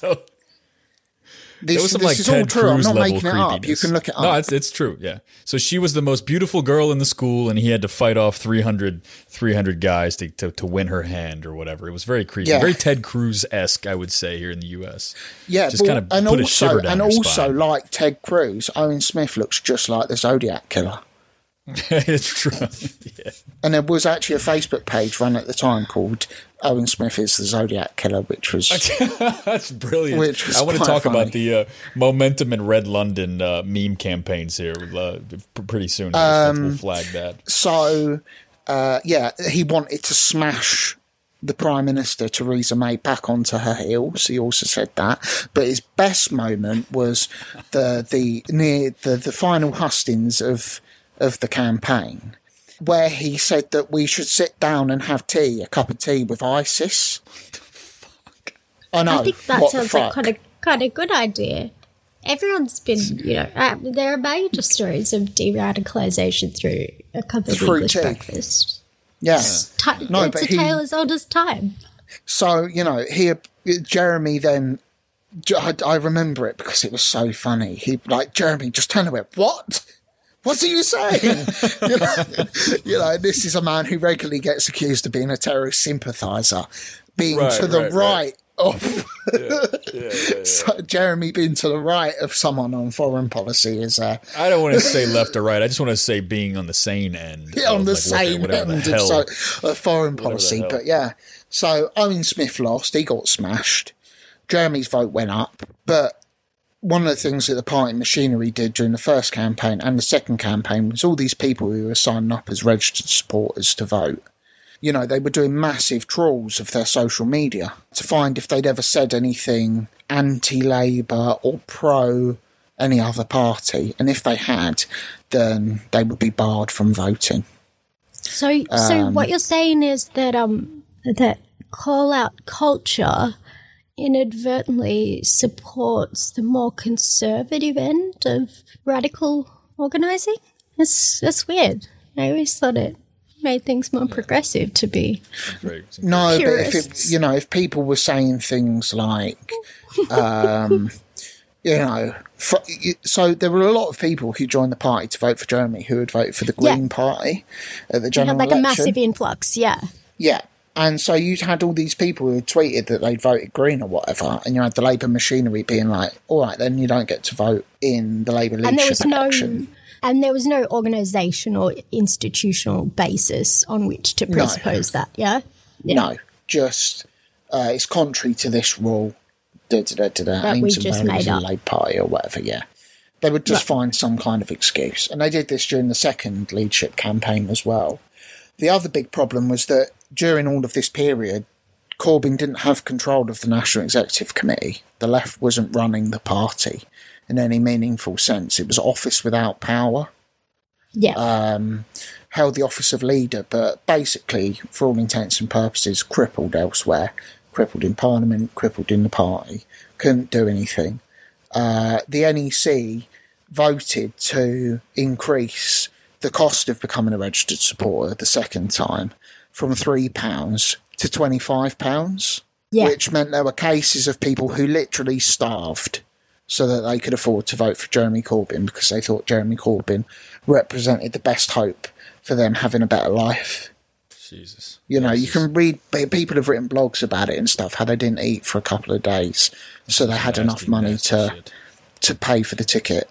There was some this like is Ted all true. I'm Cruz not level making it up. You can look it up. No, it's it's true. Yeah. So she was the most beautiful girl in the school, and he had to fight off 300, 300 guys to, to to win her hand or whatever. It was very creepy, Yeah. very Ted Cruz esque, I would say, here in the U.S. yeah, just but- kind of and put a also, shiver down and also spine. like Ted Cruz, Owen Smith looks just like the Zodiac killer. it's true. yeah. And there was actually a Facebook page run at the time called Owen Smith is the Zodiac Killer, which was That's brilliant. Which was I want to talk funny. about the uh, momentum in Red London uh, meme campaigns here uh, pretty soon. Um, we'll flag that. so. Uh, yeah, he wanted to smash the Prime Minister Theresa May back onto her heels. He also said that, but his best moment was the the near the, the final hustings of of the campaign, where he said that we should sit down and have tea, a cup of tea with ISIS. I know. I think that sounds like kind of quite a good idea. Everyone's been, you know, uh, there are major stories of de-radicalization through a cup of Through English tea. breakfast. yeah. Ti- No, it's a he- tale as old as time. So you know, he Jeremy then. I, I remember it because it was so funny. He like Jeremy just turned away. "What? What are you saying?" you, know, you know, this is a man who regularly gets accused of being a terrorist sympathiser, being Right, to the right, right, of so Jeremy being to the right of someone on foreign policy is uh, I don't want to say left or right. I just want to say being on the sane end. Yeah, on of, the like, same whatever, end whatever the of so, uh, foreign policy. But yeah, so Owen Smith lost. He got smashed. Jeremy's vote went up. But one of the things that the party machinery did during the first campaign and the second campaign was all these people who were signing up as registered supporters to vote. You know, they were doing massive trawls of their social media to find if they'd ever said anything anti Labour or pro any other party. And if they had, then they would be barred from voting. So, so what you're saying is that um that call out culture inadvertently supports the more conservative end of radical organizing. That's that's weird. I always thought it made things more progressive to be. Right. No, but if it, you know, if people were saying things like, um, you know, fr so there were a lot of people who joined the party to vote for Jeremy who had voted for the Yeah. Green Party at the You general have like a massive influx, yeah. Yeah. And so you'd had all these people who had tweeted that they'd voted Green or whatever, and you had the Labour machinery being like, all right, then you don't get to vote in the Labour leadership and there was no election. and there was no organization or institutional basis on which to presuppose that yeah No, just uh, it's contrary to this rule. Da, da, da, da, That we just made up. the Labour Party or whatever. Yeah, they would just find some kind of excuse, and they did this during the second leadership campaign as well. The other big problem was that during all of this period, Corbyn didn't have control of the National Executive Committee. The left wasn't running the party in any meaningful sense. It was office without power yeah um, held the office of leader, but basically, for all intents and purposes, crippled elsewhere, crippled in Parliament, crippled in the party, couldn't do anything. Uh, the NEC voted to increase the cost of becoming a registered supporter the second time from £3 to £25, Yeah. which meant there were cases of people who literally starved so that they could afford to vote for Jeremy Corbyn because they thought Jeremy Corbyn represented the best hope for them having a better life. Jesus. You know, you can read, people have written blogs about it and stuff, how they didn't eat for a couple of days, so they had enough money to, to pay for the ticket.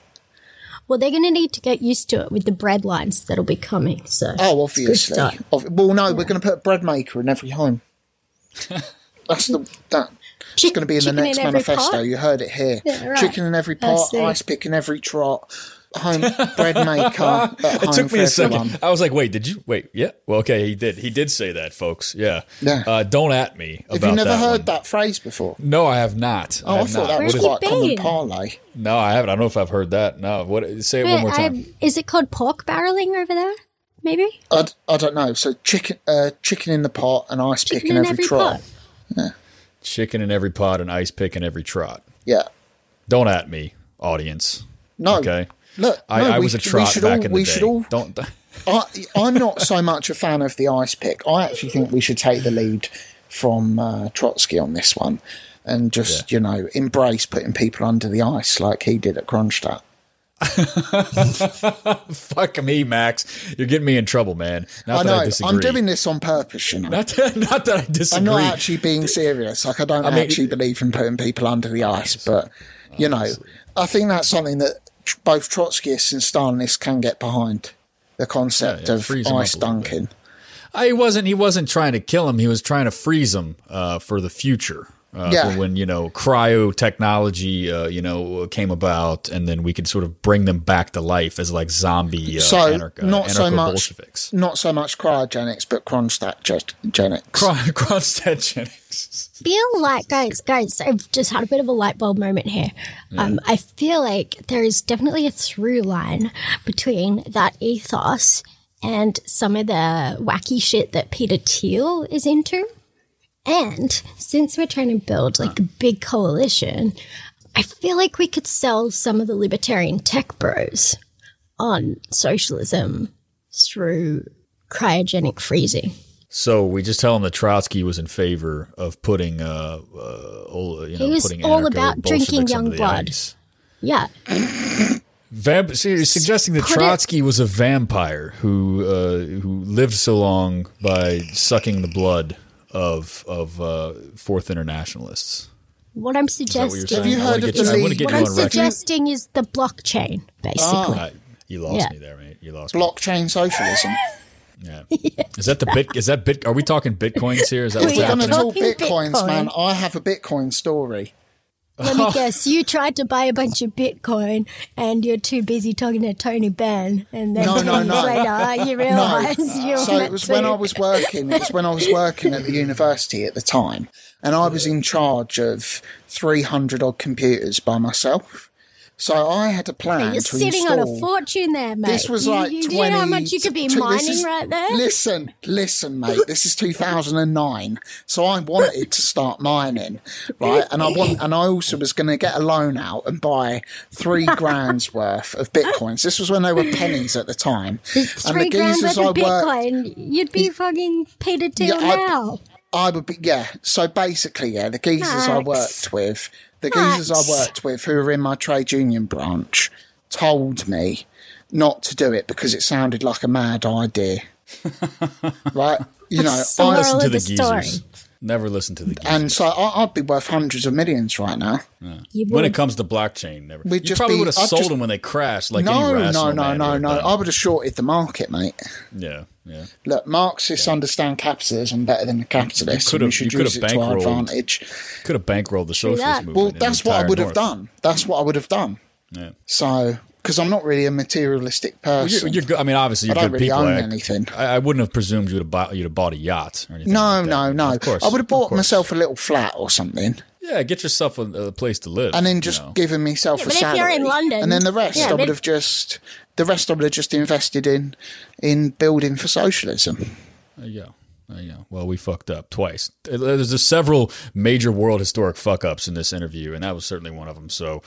Well, they're going to need to get used to it with the bread lines that'll be coming. So Oh, it's a good obviously. start. Well, no, we're going to put a bread maker in every home. That's the that. It's going to be in the next in manifesto. pot? You heard it here. Yeah, right. Chicken in every pot, see. ice pick in every trot, home bread maker It took me a second. everyone. I was like, "Wait, did you wait?" Yeah. Well, okay, he did. He did say that, folks. Yeah. Yeah. Uh, don't at me about Have you never that heard one. that phrase before? No, I have not. Oh, I, have thought not. that was he quite common been? parlay. No, I haven't. I don't know if I've heard that. No. What? Say it one more time. I'm- is it called pork barreling over there? Maybe I, I don't know. So chicken, uh, chicken in the pot, and ice pick in in every, every trot. pot. Chicken in every pot and ice pick in every trot. Yeah. Don't at me, audience. No. Okay. Look, I, no, I we was a we trot should back all- in the we day. should all- Don't. I, I'm not so much a fan of the ice pick. I actually think we should take the lead from uh, Trotsky on this one and just, you know, embrace putting people under the ice like he did at Kronstadt. Fuck me, Max. You're getting me in trouble, man. Not I that I know. disagree. I'm doing this on purpose, you know. Not that, not that I disagree. I'm not actually being serious. Like, I don't mean- actually believe in putting people under the ice, but, you know, I think that's something that both Trotskyists and Stalinists can get behind the concept Yeah, yeah, of ice a little bit. dunking. I he wasn't. He wasn't trying to kill him. He was trying to freeze him uh, for the future. Uh, Yeah. when you know cryo technology, uh, you know, came about, and then we could sort of bring them back to life as like zombie uh, So, anarch- uh, not so much, Bolsheviks. not so much cryogenics, but Kronstadtgenics. Kronstadtgenics. feel like guys guys i've just had a bit of a light bulb moment here um, i feel like there is definitely a through line between that ethos and some of the wacky shit that peter thiel is into and since we're trying to build like a big coalition i feel like we could sell some of the libertarian tech bros on socialism through cryogenic freezing So we just tell him that Trotsky was in favor of putting, uh, uh, all, you know, was putting all about drinking young blood. ice. yeah Vamp- so you're suggesting that Put it- Trotsky was a vampire who uh, who lived so long by sucking the blood of of uh, Fourth Internationalists. what i'm Is that what you're suggesting saying? Have you heard of you- the I league- What I'm on record. suggesting is the blockchain, basically. Uh, you lost Yeah. me there, mate. You lost me. Blockchain socialism. Yeah. Is that the bit? Is that bit? Are we talking bitcoins here? Is that what's We We're are going happening? to talk Talking bitcoins, Bitcoin. man. I have a Bitcoin story. Let me oh. guess, you tried to buy a bunch of Bitcoin and you're too busy talking to Tony Benn, and then No, no, years no. later you No. realise you're So it was when I was working. It was when I was working at the university at the time, and I was in charge of three hundred odd computers by myself. So I had a plan You're to sitting install. on a fortune there, mate. This was You- like you, 20. you know how much you could be to- mining is- right there? Listen, listen, mate. This is 2009. So I wanted to start mining, right? And I want, and I also was going to get a loan out and buy three grand's worth of bitcoins. This was when they were pennies at the time. and Three grand worth of worked, Bitcoin, you'd be fucking Peter Thiel Yeah, now. I would be, yeah. So basically, yeah, the geezers I worked with, the geezers I worked with who were in my trade union branch told me not to do it because it sounded like a mad idea. right? You know, I, Listen to the the story. Geezers. Never listen to the geezers. and so I, I'd be worth hundreds of millions right now. You when it comes to blockchain, never. We'd you just probably be- would have I'd sold just- them when they crashed, like no, no, no, no, no. I would have shorted the market, mate. Yeah, yeah. Look, Marxists understand capitalism better than the capitalists. could've- and we should you could've use it to our bankrolled- advantage. Could have bankrolled the socialist that. movement. Well, that's what I entire would have done. That's what I would have done. Yeah. So, because I'm not really a materialistic Well, person. You're, you're good. I mean, obviously, I you're don't good really people. own I- anything. I, I wouldn't have presumed you'd have bought you'd have bought a yacht or anything. No, like that. no, no. Of course, I would have bought myself a little flat or something, Yeah, get yourself a, a place to live, and then you just know. given myself Yeah, a but if salary. you're in London- and then the rest Yeah, I would have just the rest I would have just invested in in building for socialism. There you go. There you go. Well, we fucked up twice. There's just several major world historic fuck ups in this interview, and that was certainly one of them. So,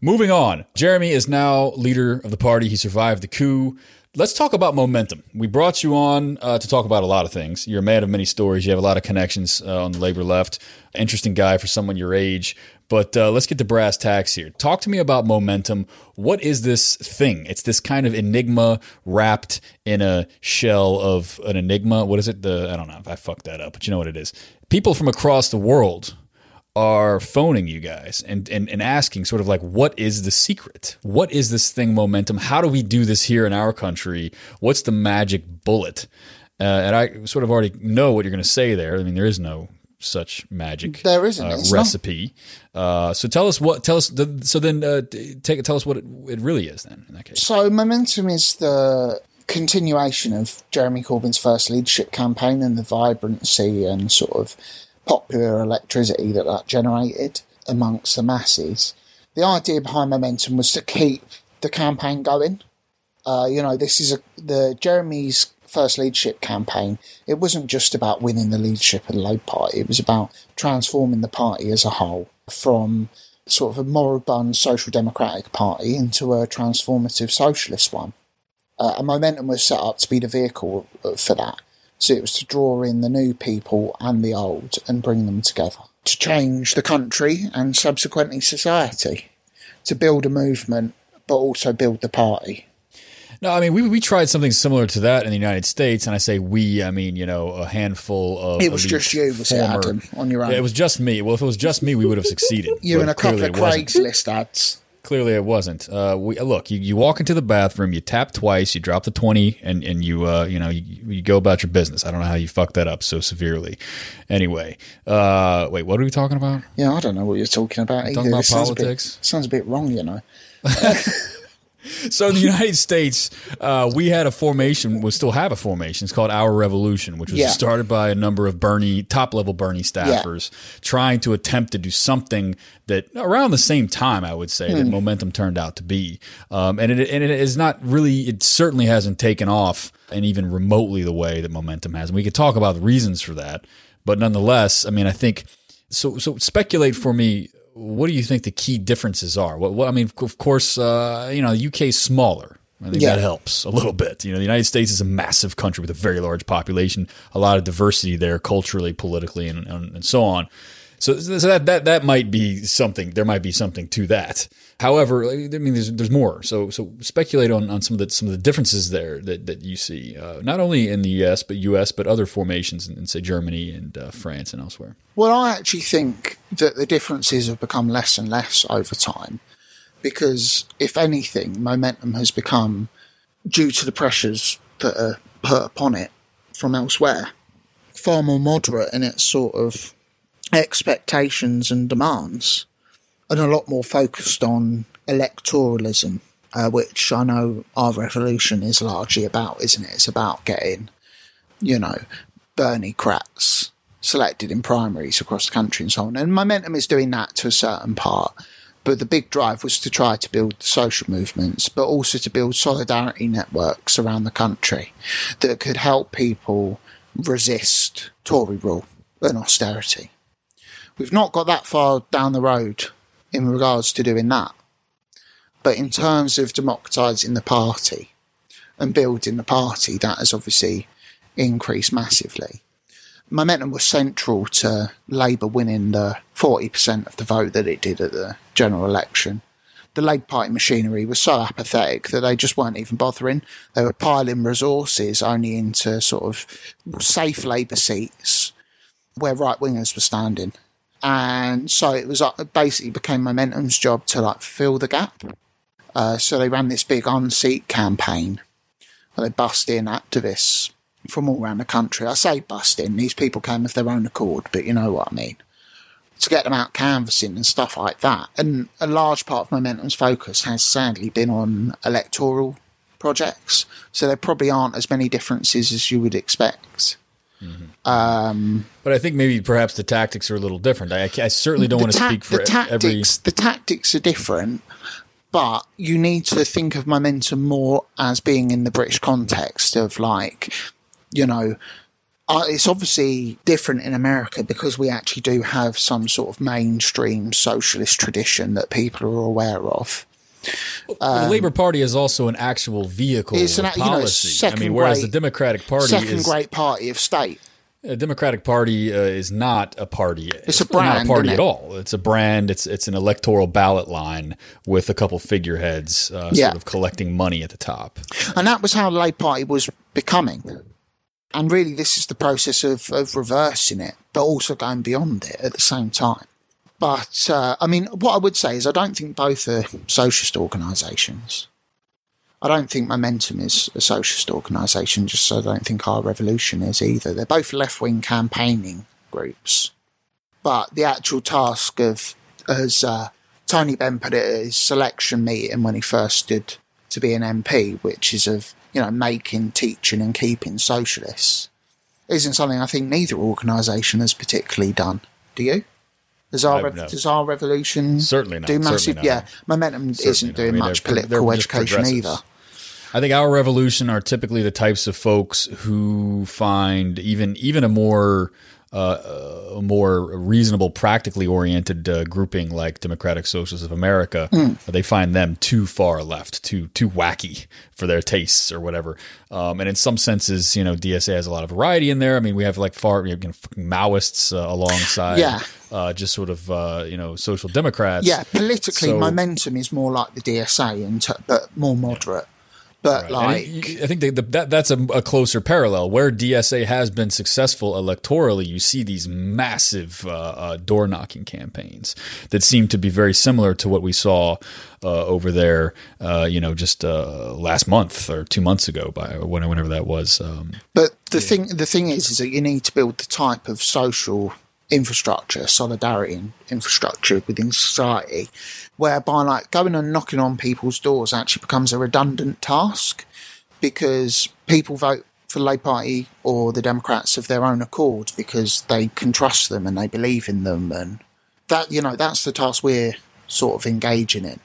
moving on. Jeremy is now leader of the party. He survived the coup. Let's talk about momentum. We brought you on uh, to talk about a lot of things. You're a man of many stories. You have a lot of connections uh, on the labor left. Interesting guy for someone your age. But uh, let's get to brass tacks here. Talk to me about momentum. What is this thing? It's this kind of enigma wrapped in a shell of an enigma. What is it? The I don't know if I fucked that up, but you know what it is. People from across the world are phoning you guys and, and, and asking sort of like what is the secret? What is this thing momentum? How do we do this here in our country? What's the magic bullet? Uh, and i sort of already know what you're going to say there. I mean there is no such magic There isn't, uh, recipe. Uh, so tell us what tell us the, so then uh, take tell us what it, it really is then in that case. So, momentum is the continuation of Jeremy Corbyn's first leadership campaign and the vibrancy and sort of popular electricity that that generated amongst the masses. The idea behind momentum was to keep the campaign going. Uh, you know, this is a the Jeremy's first leadership campaign. It wasn't just about winning the leadership of the Labour Party. It was about transforming the party as a whole from sort of a moribund social democratic party into a transformative socialist one. Uh, and Momentum was set up to be the vehicle for that. So it was to draw in the new people and the old and bring them together to change the country and subsequently society, to build a movement but also build the party. No, I mean we we tried something similar to that in the United States, and I say we, I mean you know a handful of. It was just you, was it, Adam, on your own? Yeah, it was just me. Well, if it was just me, we would have succeeded. You and a couple of. Craigslist ads. Clearly, it wasn't. Uh, we look. You, you walk into the bathroom, you tap twice, you drop the twenty, and and you uh, you know you, you go about your business. I don't know how you fucked that up so severely. Anyway, uh, wait, what are we talking about? Yeah, I don't know what you're talking about. Talking about It sounds a bit- politics? sounds a bit wrong, you know. So in the United States, uh, we had a formation. We still have a formation. It's called Our Revolution, which was Yeah. started by a number of Bernie top level Bernie staffers trying to attempt to do something that around the same time I would say that Hmm. momentum turned out to be. Um, and it and it is not really. It certainly hasn't taken off and even remotely the way that momentum has. And we could talk about the reasons for that, but nonetheless, I mean, I think so. So speculate for me. What do you think the key differences are? What, what I mean, of course, uh, you know, the UK is smaller. I think Yeah. that helps a little bit. You know, the United States is a massive country with a very large population, a lot of diversity there, culturally, politically, and, and, and so on. So, so that, that that might be something. There might be something to that. However, I mean, there's there's more. So so speculate on, on some of the some of the differences there that, that you see, uh, not only in the U.S. but U.S. but other formations in, in say Germany and uh, France and elsewhere. Well, I actually think that the differences have become less and less over time because, if anything, momentum has become, due to the pressures that are put upon it from elsewhere, far more moderate in its sort of expectations and demands, and a lot more focused on electoralism, uh, which I know our revolution is largely about, isn't it? It's about getting, you know, Berniecrats selected in primaries across the country and so on. And Momentum is doing that to a certain part. But the big drive was to try to build social movements, but also to build solidarity networks around the country that could help people resist Tory rule and austerity. We've not got that far down the road in regards to doing that. But in terms of democratising the party and building the party, that has obviously increased massively. Momentum was central to Labour winning the 40% of the vote that it did at the general election. The Labour Party machinery was so apathetic that they just weren't even bothering. They were piling resources only into sort of safe Labour seats where right wingers were standing. And so it was uh, basically became Momentum's job to like fill the gap. Uh, so they ran this big unseat campaign where they bust in activists from all around the country. I say bust in, these people came of their own accord, but you know what I mean. To get them out canvassing and stuff like that. And a large part of Momentum's focus has sadly been on electoral projects. So there probably aren't as many differences as you would expect. But I think maybe perhaps the tactics are a little different. I, I certainly don't want to ta- speak for the tactics. every. The tactics are different, but you need to think of momentum more as being in the British context of like, you know, uh, it's obviously different in America because we actually do have some sort of mainstream socialist tradition that people are aware of. The Labor Party is also an actual vehicle It's an of you know, policy. I mean, whereas the Democratic Party second is great party of state. a Democratic Party uh, is not a party. It's, a really not a party at all. It's a brand. It's it's an electoral ballot line with a couple figureheads, uh, Yeah. sort of collecting money at the top. And that was how the Labour Party was becoming. And really, this is the process of, of reversing it, but also going beyond it at the same time. But, uh, I mean, what I would say is I don't think both are socialist organisations. I don't think Momentum is a socialist organisation, just so I don't think Our Revolution is either. They're both left wing campaigning groups. But the actual task of, as uh, Tony Benn put it at his selection meeting when he first stood to be an MP, which is of, you know, making, teaching and keeping socialists, isn't something I think neither organisation has particularly done. Do you? Does our, rev- no. does our revolution Certainly not. do massive? not. Yeah, Momentum Certainly isn't not. doing I mean, much political education either. I think our revolution are typically the types of folks who find even even a more uh, a more reasonable, practically oriented uh, grouping like Democratic Socialists of America, Hmm. they find them too far left, too too wacky for their tastes or whatever. Um, and in some senses, you know, DSA has a lot of variety in there. I mean, we have like far you know, Maoists uh, alongside, Yeah. uh, just sort of uh, you know social democrats. Yeah, politically, So- Momentum is more like the DSA, and t- but more moderate. But And like, it- I think they, the, that that's a, a closer parallel where DSA has been successful electorally. You see these massive uh, uh, door knocking campaigns that seem to be very similar to what we saw uh, over there. Uh, you know, just uh, last month or two months ago, by whenever that was. Um, But the thing, the thing is, is that you need to build the type of social infrastructure, solidarity in- infrastructure within society, whereby like going and knocking on people's doors actually becomes a redundant task because people vote for the Labour Party or the Democrats of their own accord because they can trust them and they believe in them, and that you know that's the task we're sort of engaging in.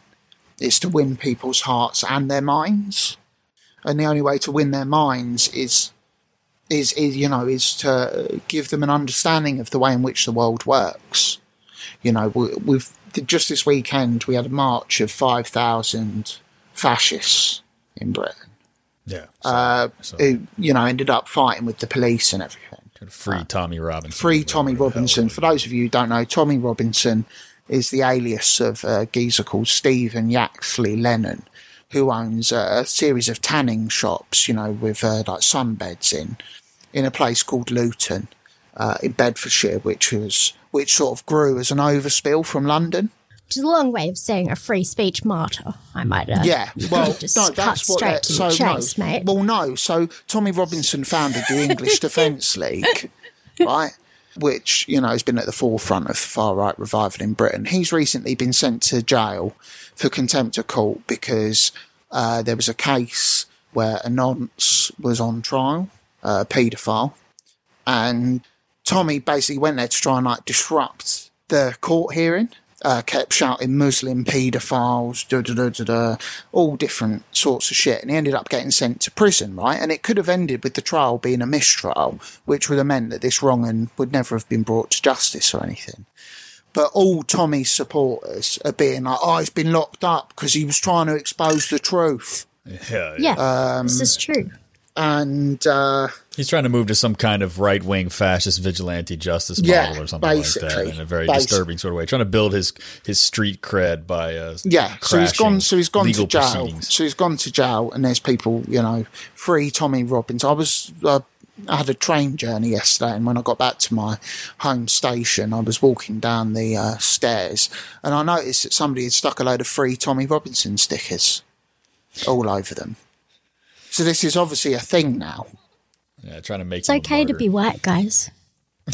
Is to win people's hearts and their minds, and the only way to win their minds is is, is you know is to give them an understanding of the way in which the world works. You know, we, we've just this weekend we had a march of five thousand fascists in Britain, yeah, uh, who you know ended up fighting with the police and everything. free Tommy Robinson, Free Tommy Robinson. For those of you who don't know, Tommy Robinson is the alias of a geezer called Stephen Yaxley Lennon, who owns uh, a series of tanning shops, you know, with uh, like sunbeds in, in a place called Luton, uh, in Bedfordshire, which was which sort of grew as an overspill from London. Which is a long way of saying a free speech martyr, I might add. Yeah, well, Just no, cut that's what. straight to so the chase, no, mate. well, no. So Tommy Robinson founded the English Defence League, right? Which you know has been at the forefront of far right revival in Britain. He's recently been sent to jail for contempt of court because uh, there was a case where a nonce was on trial, uh, a paedophile, and Tommy basically went there to try and like disrupt the court hearing. Uh, kept shouting Muslim paedophiles, da da da da da, all different sorts of shit, and he ended up getting sent to prison, right? And it could have ended with the trial being a mistrial, which would have meant that this wrong and would never have been brought to justice or anything. But all Tommy's supporters are being like, "Oh, he's been locked up because he was trying to expose the truth," Yeah, Yeah, Um, this is true. And uh, He's trying to move to some kind of right wing fascist vigilante justice Yeah, model or something like that in a very disturbing sort of way. Trying to build his his street cred by uh, Yeah, so he's gone. So he's gone to jail. So he's gone to jail, and there's people, you know, free Tommy Robbins. I was, uh, I had a train journey yesterday, and when I got back to my home station, I was walking down the uh, stairs, and I noticed that somebody had stuck a load of free Tommy Robinson stickers all over them. So this is obviously a thing now. Yeah, trying to make It's okay to be white, guys.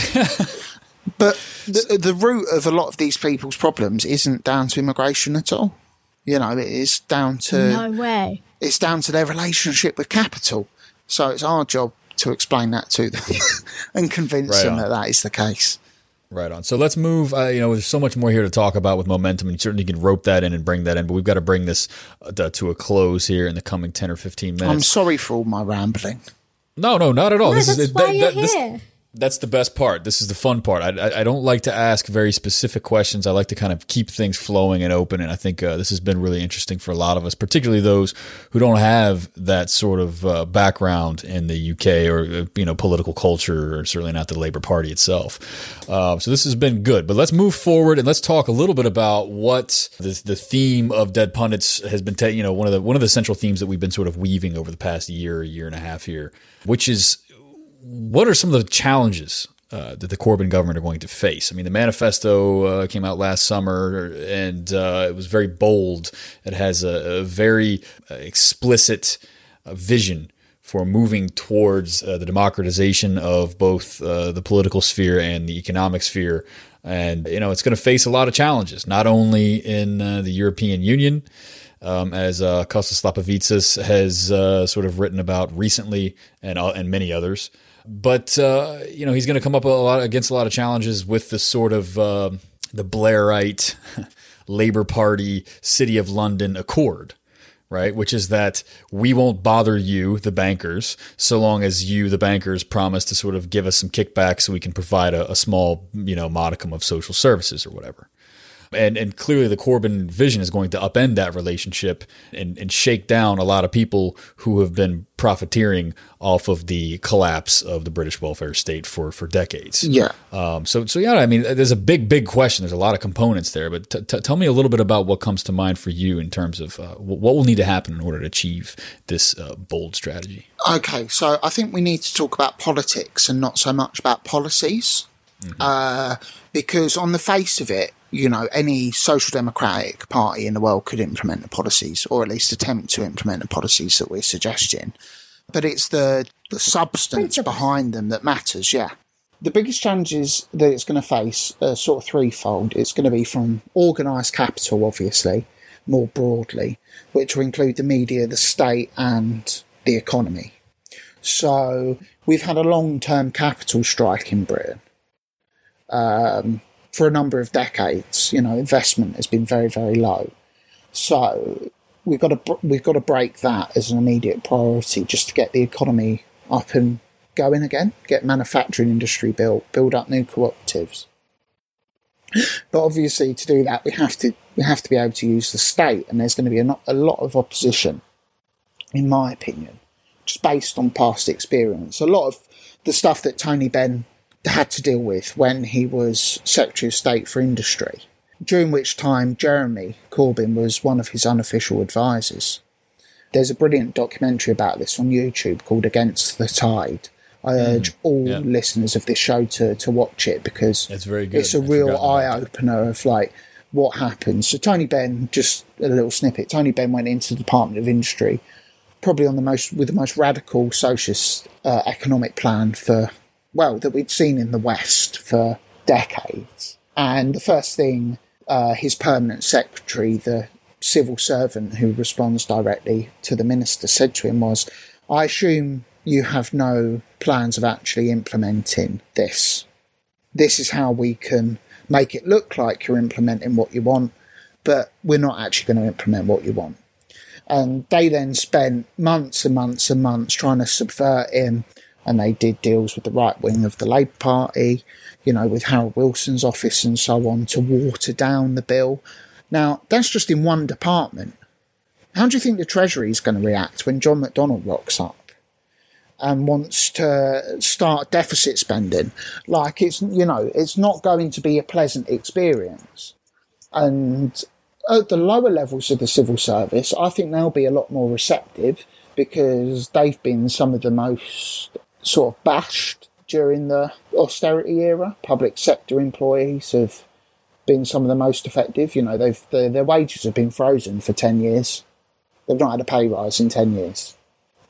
But the, the root of a lot of these people's problems isn't down to immigration at all. You know, it is down to No way. it's down to their relationship with capital. So it's our job to explain that to them and convince Right them on. that that is the case. Right on. So let's move. Uh, you know, there's so much more here to talk about with momentum, and certainly you can rope that in and bring that in. But we've got to bring this uh, to a close here in the coming ten or fifteen minutes. I'm sorry for all my rambling. no, no, not at all. No, this that's is why that- you're that- this- here. That's the best part. This is the fun part. I, I, don't like to ask very specific questions. I like to kind of keep things flowing and open. And I think uh, this has been really interesting for a lot of us, particularly those who don't have that sort of uh, background in the UK or uh, you know political culture, or certainly not the Labour Party itself. Uh, so this has been good. But let's move forward and let's talk a little bit about what the, the theme of Dead Pundits has been. Ta- you know, one of the one of the central themes that we've been sort of weaving over the past year, year and a half here, which is what are some of the challenges uh, that the Corbyn government are going to face? I mean, the manifesto uh, came out last summer and uh, it was very bold. It has a, a very uh, explicit uh, vision for moving towards uh, the democratization of both the political sphere and the economic sphere. And, you know, it's going to face a lot of challenges, not only in the European Union. Um, as uh, Kostas Lapavitsas has sort of written about recently, and and many others, but uh, you know he's going to come up a lot against a lot of challenges with the sort of uh, the Blairite Labour Party City of London Accord, right? Which is that we won't bother you, the bankers, so long as you, the bankers, promise to sort of give us some kickback so we can provide a, a small, you know, modicum of social services or whatever and and clearly the Corbyn vision is going to upend that relationship and, and shake down a lot of people who have been profiteering off of the collapse of the British welfare state for for decades. Yeah. Um, so so yeah, I mean, there's a big big question. There's a lot of components there, but t- t- tell me a little bit about what comes to mind for you in terms of uh, what will need to happen in order to achieve this uh, bold strategy. Okay, so I think we need to talk about politics and not so much about policies. Mm-hmm. Uh, because on the face of it, you know, any social democratic party in the world could implement the policies, or at least attempt to implement the policies that we're suggesting. But it's the, the substance behind them that matters, yeah. The biggest challenges that it's going to face are sort of threefold. It's going to be from organised capital, obviously, more broadly, which will include the media, the state, and the economy. So we've had a long term capital strike in Britain. Um, for a number of decades. You know, investment has been very, very low. So we've got to we've got to break that as an immediate priority just to get the economy up and going again, get manufacturing industry built, build up new cooperatives. But obviously, to do that, we have to we have to be able to use the state, and there's going to be a, a lot of opposition, in my opinion, just based on past experience. A lot of the stuff that Tony Benn had to deal with when he was Secretary of State for Industry, during which time Jeremy Corbyn was one of his unofficial advisors. There's a brilliant documentary about this on YouTube called Against the Tide. I mm, urge all yeah. listeners of this show to, to watch it because it's very good. It's a I real eye opener of like what happens. So Tony Benn, just a little snippet. Tony Benn went into the Department of Industry, probably on the most with the most radical socialist uh, economic plan for well, that we'd seen in the West for decades. And the first thing uh, his permanent secretary, the civil servant who responds directly to the minister, said to him was, I assume you have no plans of actually implementing this. This is how we can make it look like you're implementing what you want, but we're not actually going to implement what you want. And they then spent months and months and months trying to subvert him and they did deals with the right wing of the Labour Party, you know, with Harold Wilson's office and so on to water down the bill. Now, that's just in one department. How do you think the Treasury is going to react when John McDonnell rocks up and wants to start deficit spending? Like, it's, you know, it's not going to be a pleasant experience. And at the lower levels of the civil service, I think they'll be a lot more receptive because they've been some of the most sort of bashed during the austerity era. Public sector employees have been some of the most effective. You know, they've their, their wages have been frozen for ten years. They've not had a pay rise in ten years.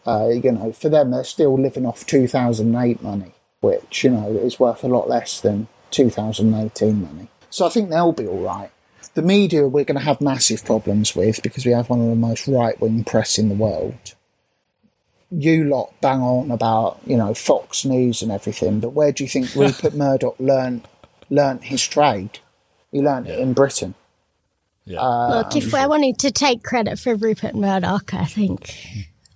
Uh, you know, for them, they're still living off 2008 money, which you know is worth a lot less than 2018 money. So I think they'll be all right. The media we're going to have massive problems with because we have one of the most right wing press in the world you lot bang on about you know Fox News and everything, but where do you think Rupert Murdoch learned learned his trade? He learned yeah. it in Britain. Yeah. Um, Look, if we're wanting to take credit for Rupert Murdoch, I think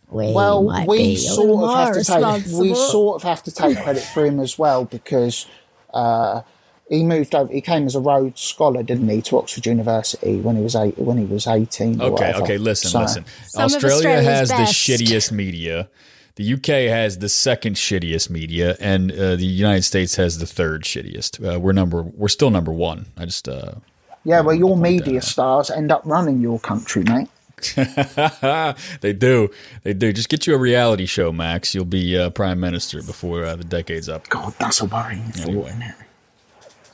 we Well, might we be sort of have to take we sort of have to take credit for him as well because uh, he moved over. He came as a Rhodes Scholar, didn't he, to Oxford University when he was eight, when he was eighteen. or Okay, whatever. okay, listen, So- listen. Australia has best. the shittiest media. The UK has the second shittiest media, and uh, the United States has the third shittiest. Uh, we're number, we're still number one. I just, uh, Yeah, well, your media stars end up running your country, mate. they do, they do. Just get you a reality show, Max. You'll be uh, prime minister before uh, the decade's up. God, that's a worrying thought, isn't it?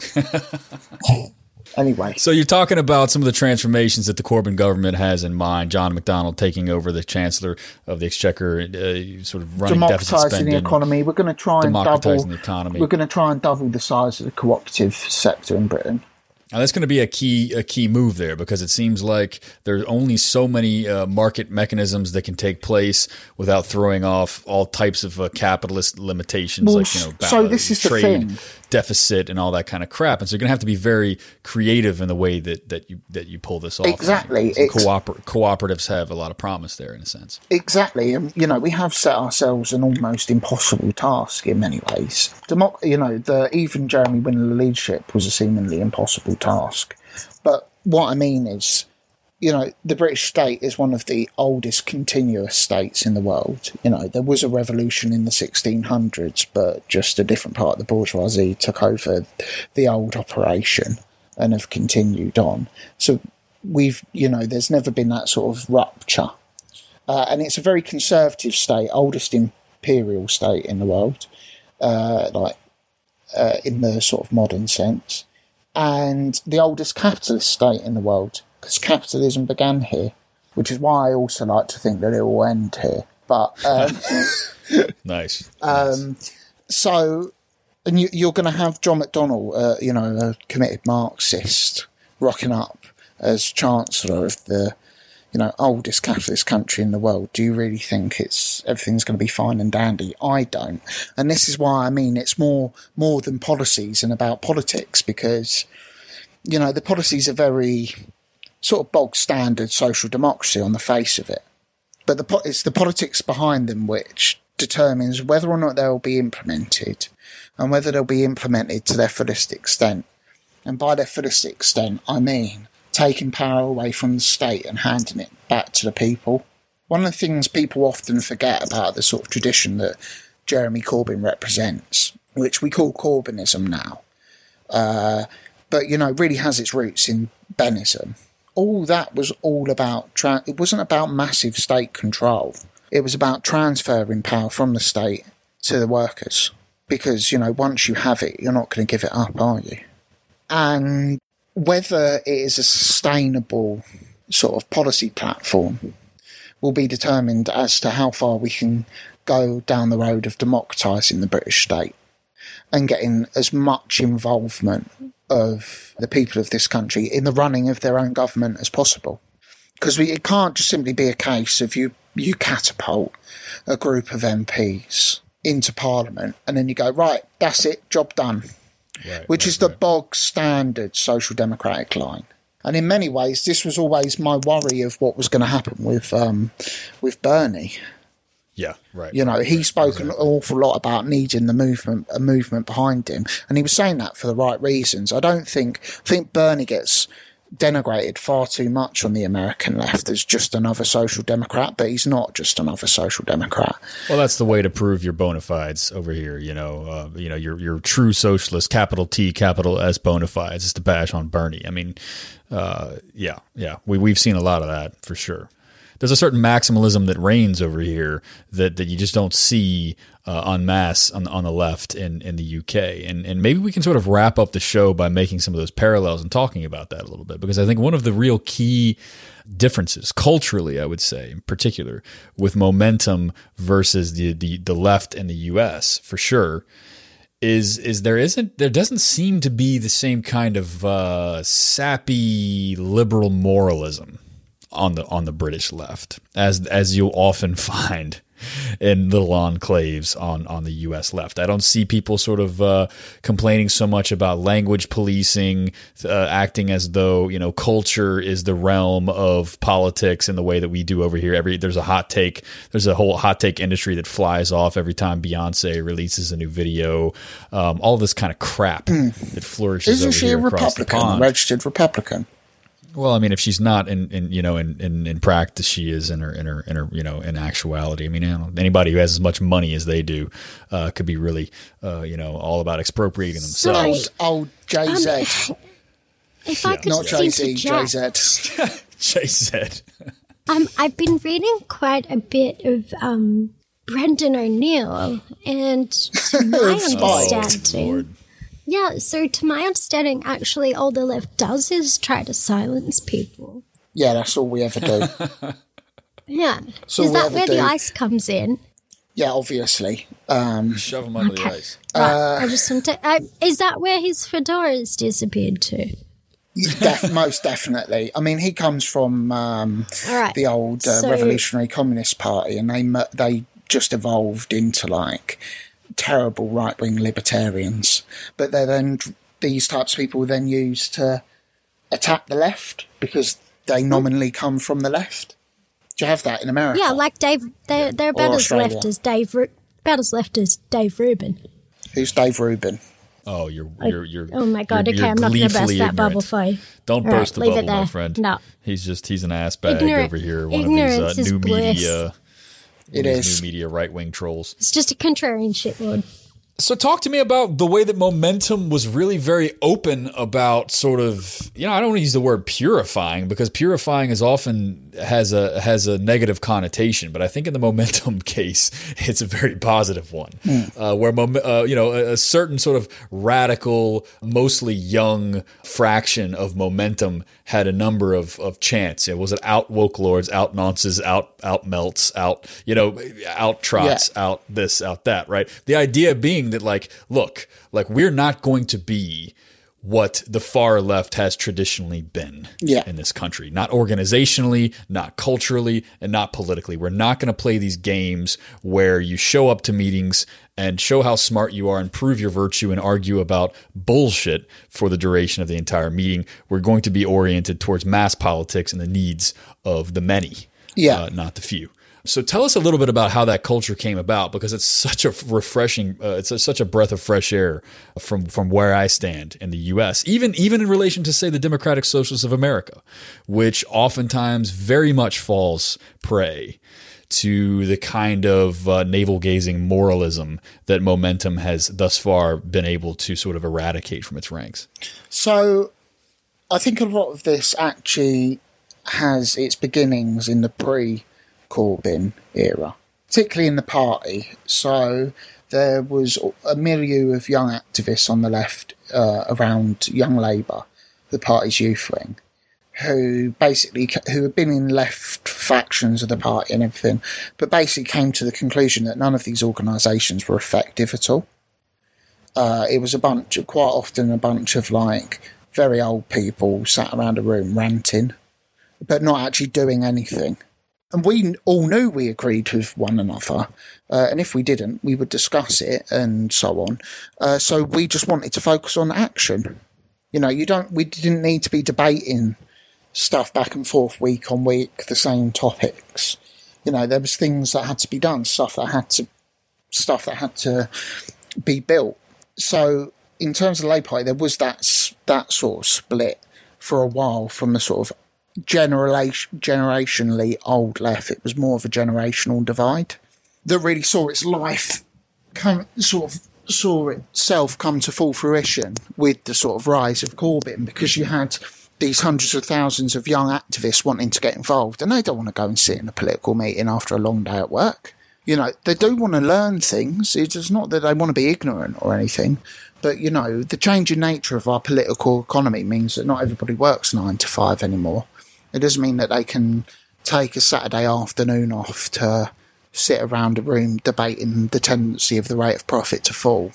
anyway, So you're talking about some of the transformations that the Corbyn government has in mind. John McDonnell taking over the Chancellor of the Exchequer, uh, sort of running deficit democratising spending. the economy. We're going to try and double. The economy. We're going to try and double the size of the cooperative sector in Britain. Now that's going to be a key a key move there because it seems like there's only so many uh, market mechanisms that can take place without throwing off all types of uh, capitalist limitations, Well, like you know, so this is the trade deficit and all that kind of crap. And so you're going to have to be very creative in the way that, that you that you pull this off. Exactly. It's- cooper- cooperatives have a lot of promise there in a sense. Exactly, and you know we have set ourselves an almost impossible task in many ways. Democ- you know, the even Jeremy the leadership was a seemingly impossible task. But what I mean is, you know, the British state is one of the oldest continuous states in the world. You know, there was a revolution in the 1600s, but just a different part of the bourgeoisie took over the old operation and have continued on. So we've, you know, there's never been that sort of rupture uh, and it's a very conservative state, oldest imperial state in the world, uh, like uh, in the sort of modern sense, and the oldest capitalist state in the world because capitalism began here, which is why I also like to think that it will end here. But um, Nice. um, so, and you, you're going to have John McDonnell, uh, you know, a committed Marxist, rocking up as Chancellor of the, you know, oh, oldest capitalist country in the world. Do you really think it's everything's going to be fine and dandy? I don't, and this is why I mean it's more more than policies and about politics because, you know, the policies are very sort of bog standard social democracy on the face of it but the it's the politics behind them which determines whether or not they'll be implemented and whether they'll be implemented to their fullest extent. And by their fullest extent, I mean taking power away from the state and handing it back to the people. One of the things people often forget about the sort of tradition that Jeremy Corbyn represents, which we call Corbynism now, uh, but you know, really has its roots in Bennism. All that was all about, tra- it wasn't about massive state control. It was about transferring power from the state to the workers. Because, you know, once you have it, you're not going to give it up, are you? And whether it is a sustainable sort of policy platform will be determined as to how far we can go down the road of democratising the British state and getting as much involvement of the people of this country in the running of their own government as possible. Because it can't just simply be a case of you, you catapult a group of MPs into Parliament and then you go, right, that's it, job done. Right, Which right, is the right. bog standard social democratic line. And in many ways, this was always my worry of what was going to happen with um, with Bernie. yeah, right. You know, he spoke exactly. an awful lot about needing the movement, a movement behind him, and he was saying that for the right reasons. I don't think I think Bernie gets denigrated far too much on the American left as just another social democrat, but he's not just another social democrat. Well, that's the way to prove your bona fides over here. You know, uh, you know, you're you're true socialist, capital T, capital S bona fides. Is to bash on Bernie. I mean, uh, yeah, yeah, we we've seen a lot of that for sure. There's a certain maximalism that reigns over here that, that you just don't see uh, en masse on, on the left in, in the UK. And, and maybe we can sort of wrap up the show by making some of those parallels and talking about that a little bit, because I think one of the real key differences culturally, I would say, in particular, with momentum versus the, the, the left and the US for sure, is is there isn't there doesn't seem to be the same kind of uh, sappy liberal moralism on the on the British left, as as you'll often find in little enclaves on on the U.S. left. I don't see people sort of uh, complaining so much about language policing, uh, acting as though you know culture is the realm of politics in the way that we do over here. Every there's a hot take, there's a whole hot take industry that flies off every time Beyonce releases a new video. Um, all this kind of crap that flourishes. Isn't over she a Republican, registered Republican? Well, I mean, if she's not in, in you know, in, in, in practice, she is in her, in her, in her, you know, in actuality. I mean, you know, anybody who has as much money as they do uh, could be really, uh, you know, all about expropriating Sorry. themselves. Old JZ. If I could Not Jay Z, interject, JZ. Jay said, um, I've been reading quite a bit of um, Brendan O'Neill, and to my Spy. understanding, yeah. So to my understanding, actually, all the left does is try to silence people. Yeah, that's all we ever do. Yeah, So is that ever where the ice comes in? yeah, obviously. Um, "Shove him under Okay. the ice." Right, I just want to. Uh, is that where his fedoras disappeared to? def- most definitely. I mean, he comes from um, All right. the old uh, So- Revolutionary Communist Party, and they mu- they just evolved into like terrible right wing libertarians. But they're then these types of people then used to attack the left because they nominally come from the left. Do you have that in America? Yeah, like Dave. They're, they're about Or as left as Dave. About as left as Dave Rubin. Who's Dave Rubin? Oh, you're you're you're. Oh my god! you're- okay, you're I'm not going to burst gleefully that bubble ignorant. for you. Don't All right, burst the leave it bubble, my friend. No. he's just he's an ass bag Ignorant- over here. One ignorance of these is uh, new bliss. media, one It of these is. new media right wing trolls. It's just a contrarian shit, shitlord. So talk to me about the way that momentum was really very open about sort of you know I don't want to use the word purifying because purifying is often has a has a negative connotation but I think in the momentum case it's a very positive one uh, where mom- uh, you know a, a certain sort of radical mostly young fraction of momentum had a number of of chants. It was it out woke lords out nonces out out melts out you know out trots out this out that right? The idea being that like look like we're not going to be what the far left has traditionally been Yeah. in this country. Not organizationally not culturally and not politically. We're not going to play these games where you show up to meetings and show how smart you are and prove your virtue and argue about bullshit for the duration of the entire meeting we're going to be oriented towards mass politics and the needs of the many Yeah. uh, not the few. So tell us a little bit about how that culture came about because it's such a refreshing, uh, it's a, such a breath of fresh air from from where I stand in the U.S. Even even in relation to say the Democratic Socialists of America, which oftentimes very much falls prey to the kind of uh, navel gazing moralism that Momentum has thus far been able to sort of eradicate from its ranks. So, I think a lot of this actually has its beginnings in the pre Corbyn era, particularly in the party. So, there was a milieu of young activists on the left uh, around Young Labour, the party's youth wing, who basically who had been in left factions of the party and everything, but basically came to the conclusion that none of these organisations were effective at all uh, it was a bunch of, quite often a bunch of like very old people sat around a room ranting, but not actually doing anything. And we all knew we agreed with one another, uh, and if we didn't, we would discuss it and so on. Uh, so we just wanted to focus on action. You know, you don't. We didn't need to be debating stuff back and forth week on week, the same topics. You know, there was things that had to be done, stuff that had to, stuff that had to be built so in terms of Labour Party, there was that that sort of split for a while from the sort of generation generationally old left. It was more of a generational divide that really saw its life come sort of saw itself come to full fruition with the sort of rise of Corbyn because you had these hundreds of thousands of young activists wanting to get involved and they don't want to go and sit in a political meeting after a long day at work. You know, they do want to learn things. It's not that they want to be ignorant or anything. But, you know, the changing nature of our political economy means that not everybody works nine to five anymore. It doesn't mean that they can take a Saturday afternoon off to sit around a room debating the tendency of the rate of profit to fall.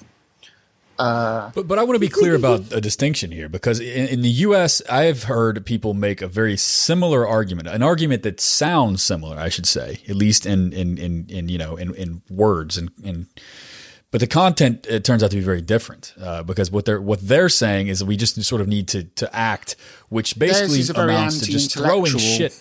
Uh, But, but I want to be clear about a distinction here because in, in the U.S., I've heard people make a very similar argument, an argument that sounds similar, I should say, at least in in in, in you know in, in words and and. But the content it turns out to be very different uh, because what they're what they're saying is that we just sort of need to to act, which basically amounts to just throwing shit.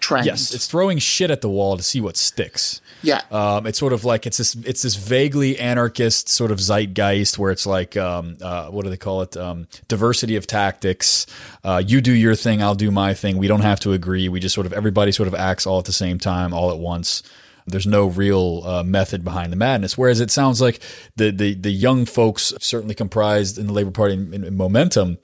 trend. Yes, it's throwing shit at the wall to see what sticks. Yeah. Um, it's sort of like it's this it's this vaguely anarchist sort of zeitgeist where it's like um, uh, what do they call it? Um, diversity of tactics. Uh, you do your thing, I'll do my thing. We don't have to agree. We just sort of everybody sort of acts all at the same time, all at once. There's no real uh, method behind the madness. Whereas it sounds like the the the young folks, certainly comprised in the Labor Party in, in Momentum,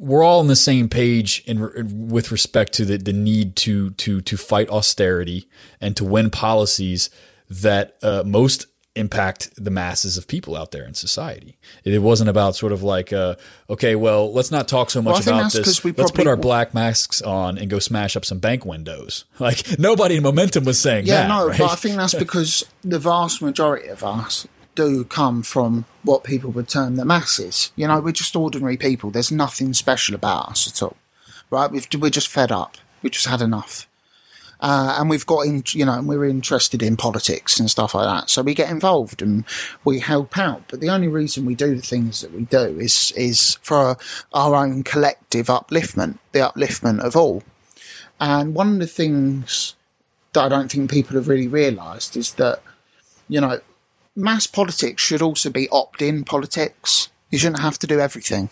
we're all on the same page in with respect to the, the need to to to fight austerity and to win policies that uh, most impact the masses of people out there in society. It wasn't about sort of like, uh, okay, well, let's not talk so much think about this. this. 'cause we Let's put our black masks on and go smash up some bank windows. Like nobody in momentum was saying Yeah, that. no, right? but I think that's because the vast majority of us do come from what people would term the masses. You know, we're just ordinary people. There's nothing special about us at all, right? We've, we're just fed up. We just had enough. Uh, and we've got in, you know, and we're interested in politics and stuff like that. So we get involved and we help out. But the only reason we do the things that we do is is for our own collective upliftment, the upliftment of all. And one of the things that I don't think people have really realised is that, you know, mass politics should also be opt in politics. You shouldn't have to do everything.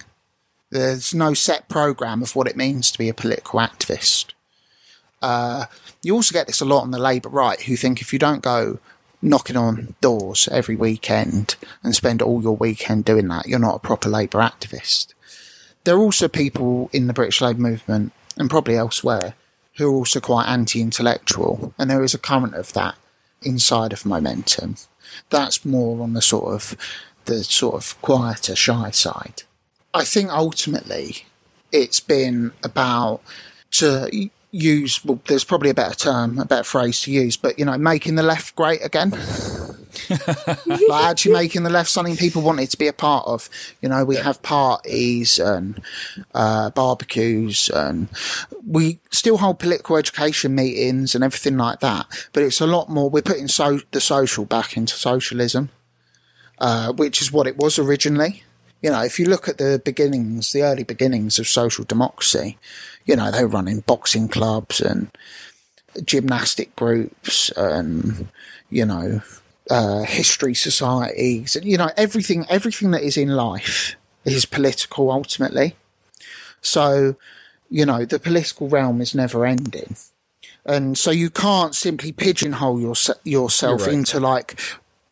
There's no set programme of what it means to be a political activist. Uh, you also get this a lot on the Labour right, who think if you don't go knocking on doors every weekend and spend all your weekend doing that, you're not a proper Labour activist. There are also people in the British Labour movement and probably elsewhere who are also quite anti-intellectual, and there is a current of that inside of Momentum. That's more on the sort of the sort of quieter, shy side. I think ultimately it's been about to use well there's probably a better term a better phrase to use but you know making the left great again like actually making the left something people wanted to be a part of. You know we have parties and uh, barbecues and we still hold political education meetings and everything like that but it's a lot more we're putting so the social back into socialism uh, which is what it was originally. You know, if you look at the beginnings, the early beginnings of social democracy, you know, they were running boxing clubs and gymnastic groups and, you know, uh, history societies and, you know, everything, everything that is in life is political ultimately. So, you know, the political realm is never ending. And so you can't simply pigeonhole your, yourself right. into like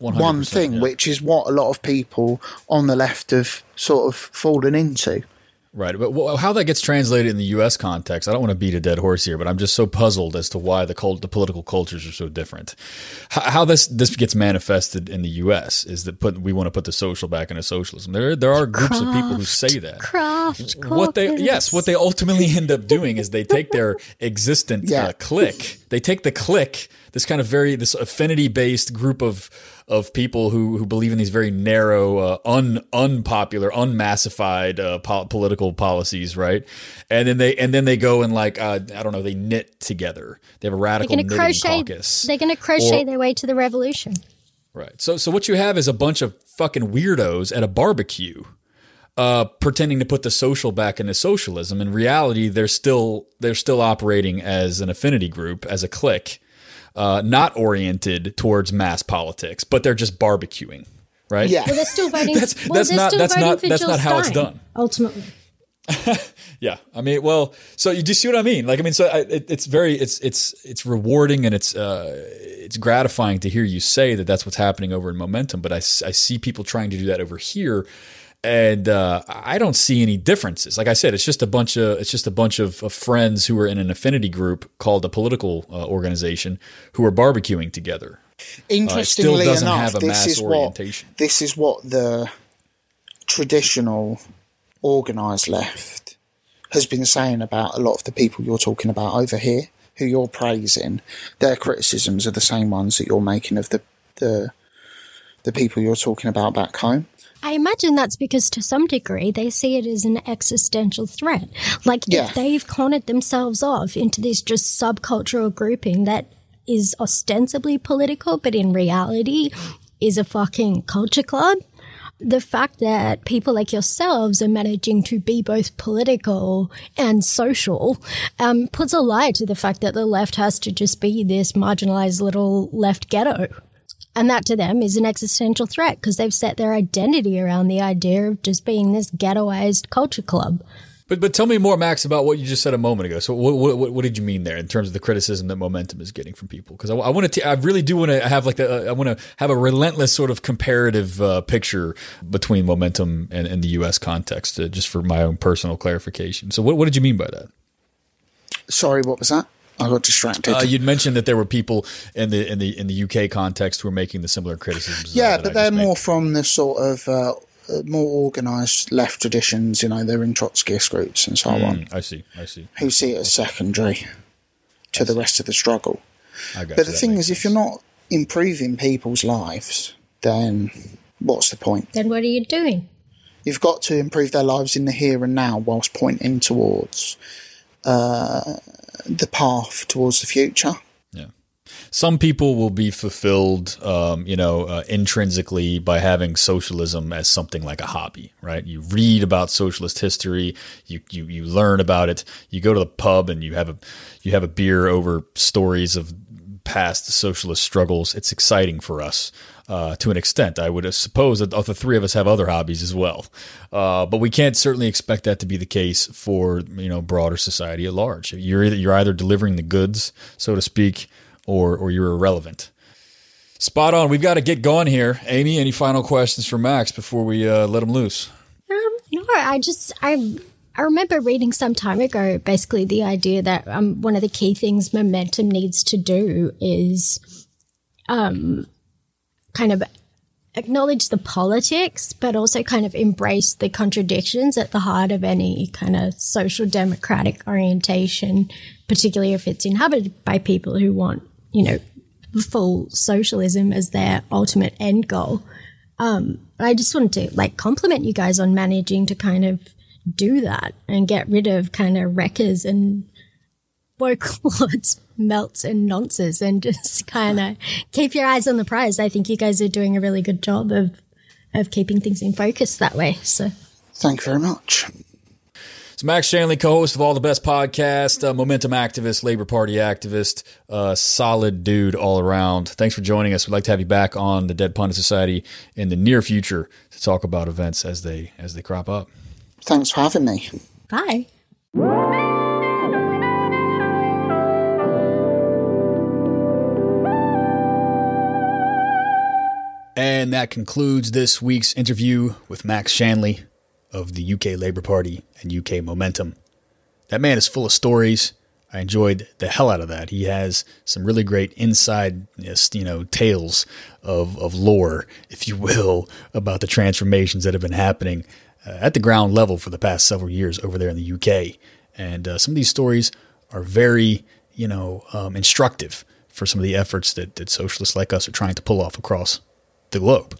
100%, one thing, yeah. which is what a lot of people on the left have sort of fallen into. Right, but how that gets translated in the U.S. context, I don't want to beat a dead horse here, but I'm just so puzzled as to why the cult, the political cultures are so different. H- how this this gets manifested in the U.S. is that put, we want to put the social back into socialism. There there are groups of people who say that. Craft. What they yes, what they ultimately end up doing is they take their existent Yeah. uh, clique, they take the clique, this kind of very this affinity based group of of people who who believe in these very narrow, uh, un unpopular, unmassified uh, po- political policies, right? And then they and then they go and like uh, I don't know, they knit together. They have a They're radical to knitting crochet. caucus. They're going to crochet Or- their way to the revolution. Right. So so what you have is a bunch of fucking weirdos at a barbecue uh pretending to put the social back into socialism. In reality, they're still they're still operating as an affinity group, as a clique, uh not oriented towards mass politics, but they're just barbecuing. Right? Yeah. Well, they're still voting. That's- well, that's not- that's not- that's Jill not how it's Stein, done. Ultimately, Yeah, I mean, well, so you do you see what I mean? Like, I mean, so I, it, it's very, it's it's it's rewarding and it's uh, it's gratifying to hear you say that that's what's happening over in Momentum. But I I see people trying to do that over here, and uh, I don't see any differences. Like I said, it's just a bunch of it's just a bunch of, of friends who are in an affinity group called a political uh, organization who are barbecuing together. Interestingly doesn't enough, have a this mass is what this is what the traditional organised left has been saying about a lot of the people you're talking about over here, who you're praising. Their criticisms are the same ones that you're making of the the the people you're talking about back home. I imagine that's because to some degree they see it as an existential threat. Like Yeah. if they've cornered themselves off into this just subcultural grouping that is ostensibly political, but in reality is a fucking culture club. The fact that people like yourselves are managing to be both political and social um, puts a lie to the fact that the left has to just be this marginalized little left ghetto. And that to them is an existential threat because they've set their identity around the idea of just being this ghettoized culture club. But but tell me more, Max, about what you just said a moment ago. So what what, what- what did you mean there in terms of the criticism that momentum is getting from people? Because I, I want to, I really do want to have like the, I want to have a relentless sort of comparative uh, picture between momentum and, and the U.S. context, uh, just for my own personal clarification. So what what did you mean by that? Sorry, what was that? I got distracted. Uh, you'd mentioned that there were people in the in the in the UK context who were making the similar criticisms. yeah, but they're just made. more from the sort of uh, uh, more organised left traditions. You know, they're in Trotskyist groups and so on, Mm, I see. I see. who see it as secondary to the rest of the struggle. I got. But you. the thing makes is, if you're not improving people's lives, then what's the point? Then what are you doing? You've got to improve their lives in the here and now whilst pointing towards uh, the path towards the future. Yeah. Some people will be fulfilled, um, you know, uh, intrinsically by having socialism as something like a hobby, right? You read about socialist history, you, you you learn about it. You go to the pub and you have a you have a beer over stories of past socialist struggles. It's exciting for us. Uh, to an extent, I would suppose that the three of us have other hobbies as well, uh, but we can't certainly expect that to be the case for you know broader society at large. You're either, you're either delivering the goods, so to speak, or or you're irrelevant. Spot on. We've got to get going here. Amy, any final questions for Max before we uh, let him loose? Um, no, I just I I remember reading some time ago basically the idea that um one of the key things momentum needs to do is um kind of acknowledge the politics, but also kind of embrace the contradictions at the heart of any kind of social democratic orientation, particularly if it's inhabited by people who want, you know, full socialism as their ultimate end goal. Um, I just wanted to like compliment you guys on managing to kind of do that and get rid of kind of wreckers and woke lords, melts and nonsense and just kind of keep your eyes on the prize. I think you guys are doing a really good job of of keeping things in focus that way. So Thank you very much. So Max Shanley, co-host of All the Best podcast, uh, momentum activist, Labor Party activist, uh, solid dude all around. Thanks for joining us. We'd like to have you back on the Dead Pundit Society in the near future to talk about events as they as they crop up. Thanks for having me. bye. And that concludes this week's interview with Max Shanley of the UK Labour Party and UK Momentum. That man is full of stories. I enjoyed the hell out of that. He has some really great inside, you know, tales of, of lore, if you will, about the transformations that have been happening uh, at the ground level for the past several years over there in the UK. And uh, some of these stories are very, you know, um, instructive for some of the efforts that, that socialists like us are trying to pull off across the globe.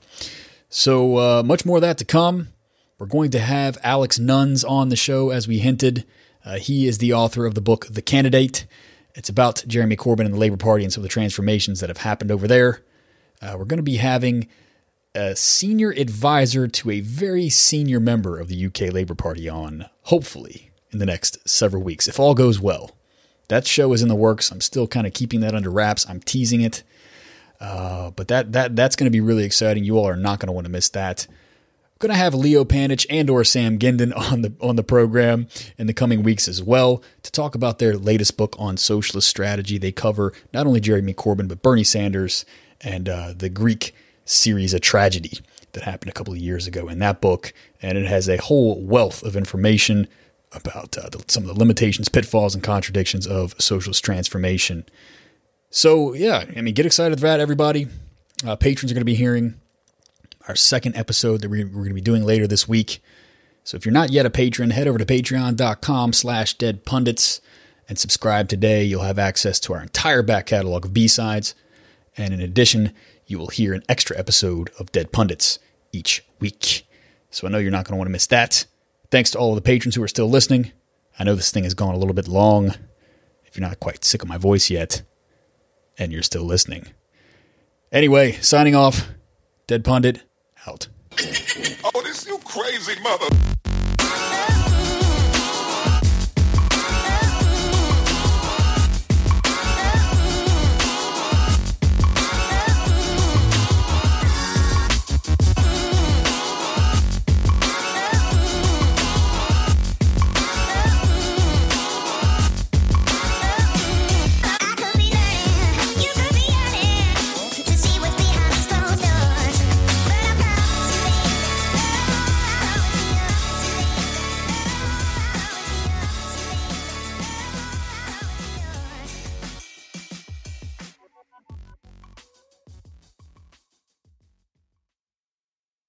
So uh, much more of that to come. We're going to have Alex Nunns on the show, as we hinted. Uh, he is the author of the book The Candidate. It's about Jeremy Corbyn and the Labour Party and some of the transformations that have happened over there. Uh, we're going to be having a senior advisor to a very senior member of the UK Labour Party on, hopefully, in the next several weeks, if all goes well. That show is in the works. I'm still kind of keeping that under wraps. I'm teasing it. Uh, but that that that's going to be really exciting. You all are not going to want to miss that. Going to have Leo Panitch and or Sam Gindin on the on the program in the coming weeks as well to talk about their latest book on socialist strategy. They cover not only Jeremy Corbyn but Bernie Sanders and uh, the Greek Syriza Tragedy that happened a couple of years ago in that book, and it has a whole wealth of information about uh, the, some of the limitations, pitfalls, and contradictions of socialist transformation. So, yeah, I mean, get excited for that, everybody. Uh, patrons are going to be hearing our second episode that we're, going to be doing later this week. So if you're not yet a patron, head over to patreon.com slash dead pundits and subscribe today. You'll have access to our entire back catalog of B-sides. And in addition, you will hear an extra episode of Dead Pundits each week. So I know you're not going to want to miss that. Thanks to all of the patrons who are still listening. I know this thing has gone a little bit long. If you're not quite sick of my voice yet, and you're still listening. Anyway, signing off, Dead Pundit out. Oh, this you crazy mother.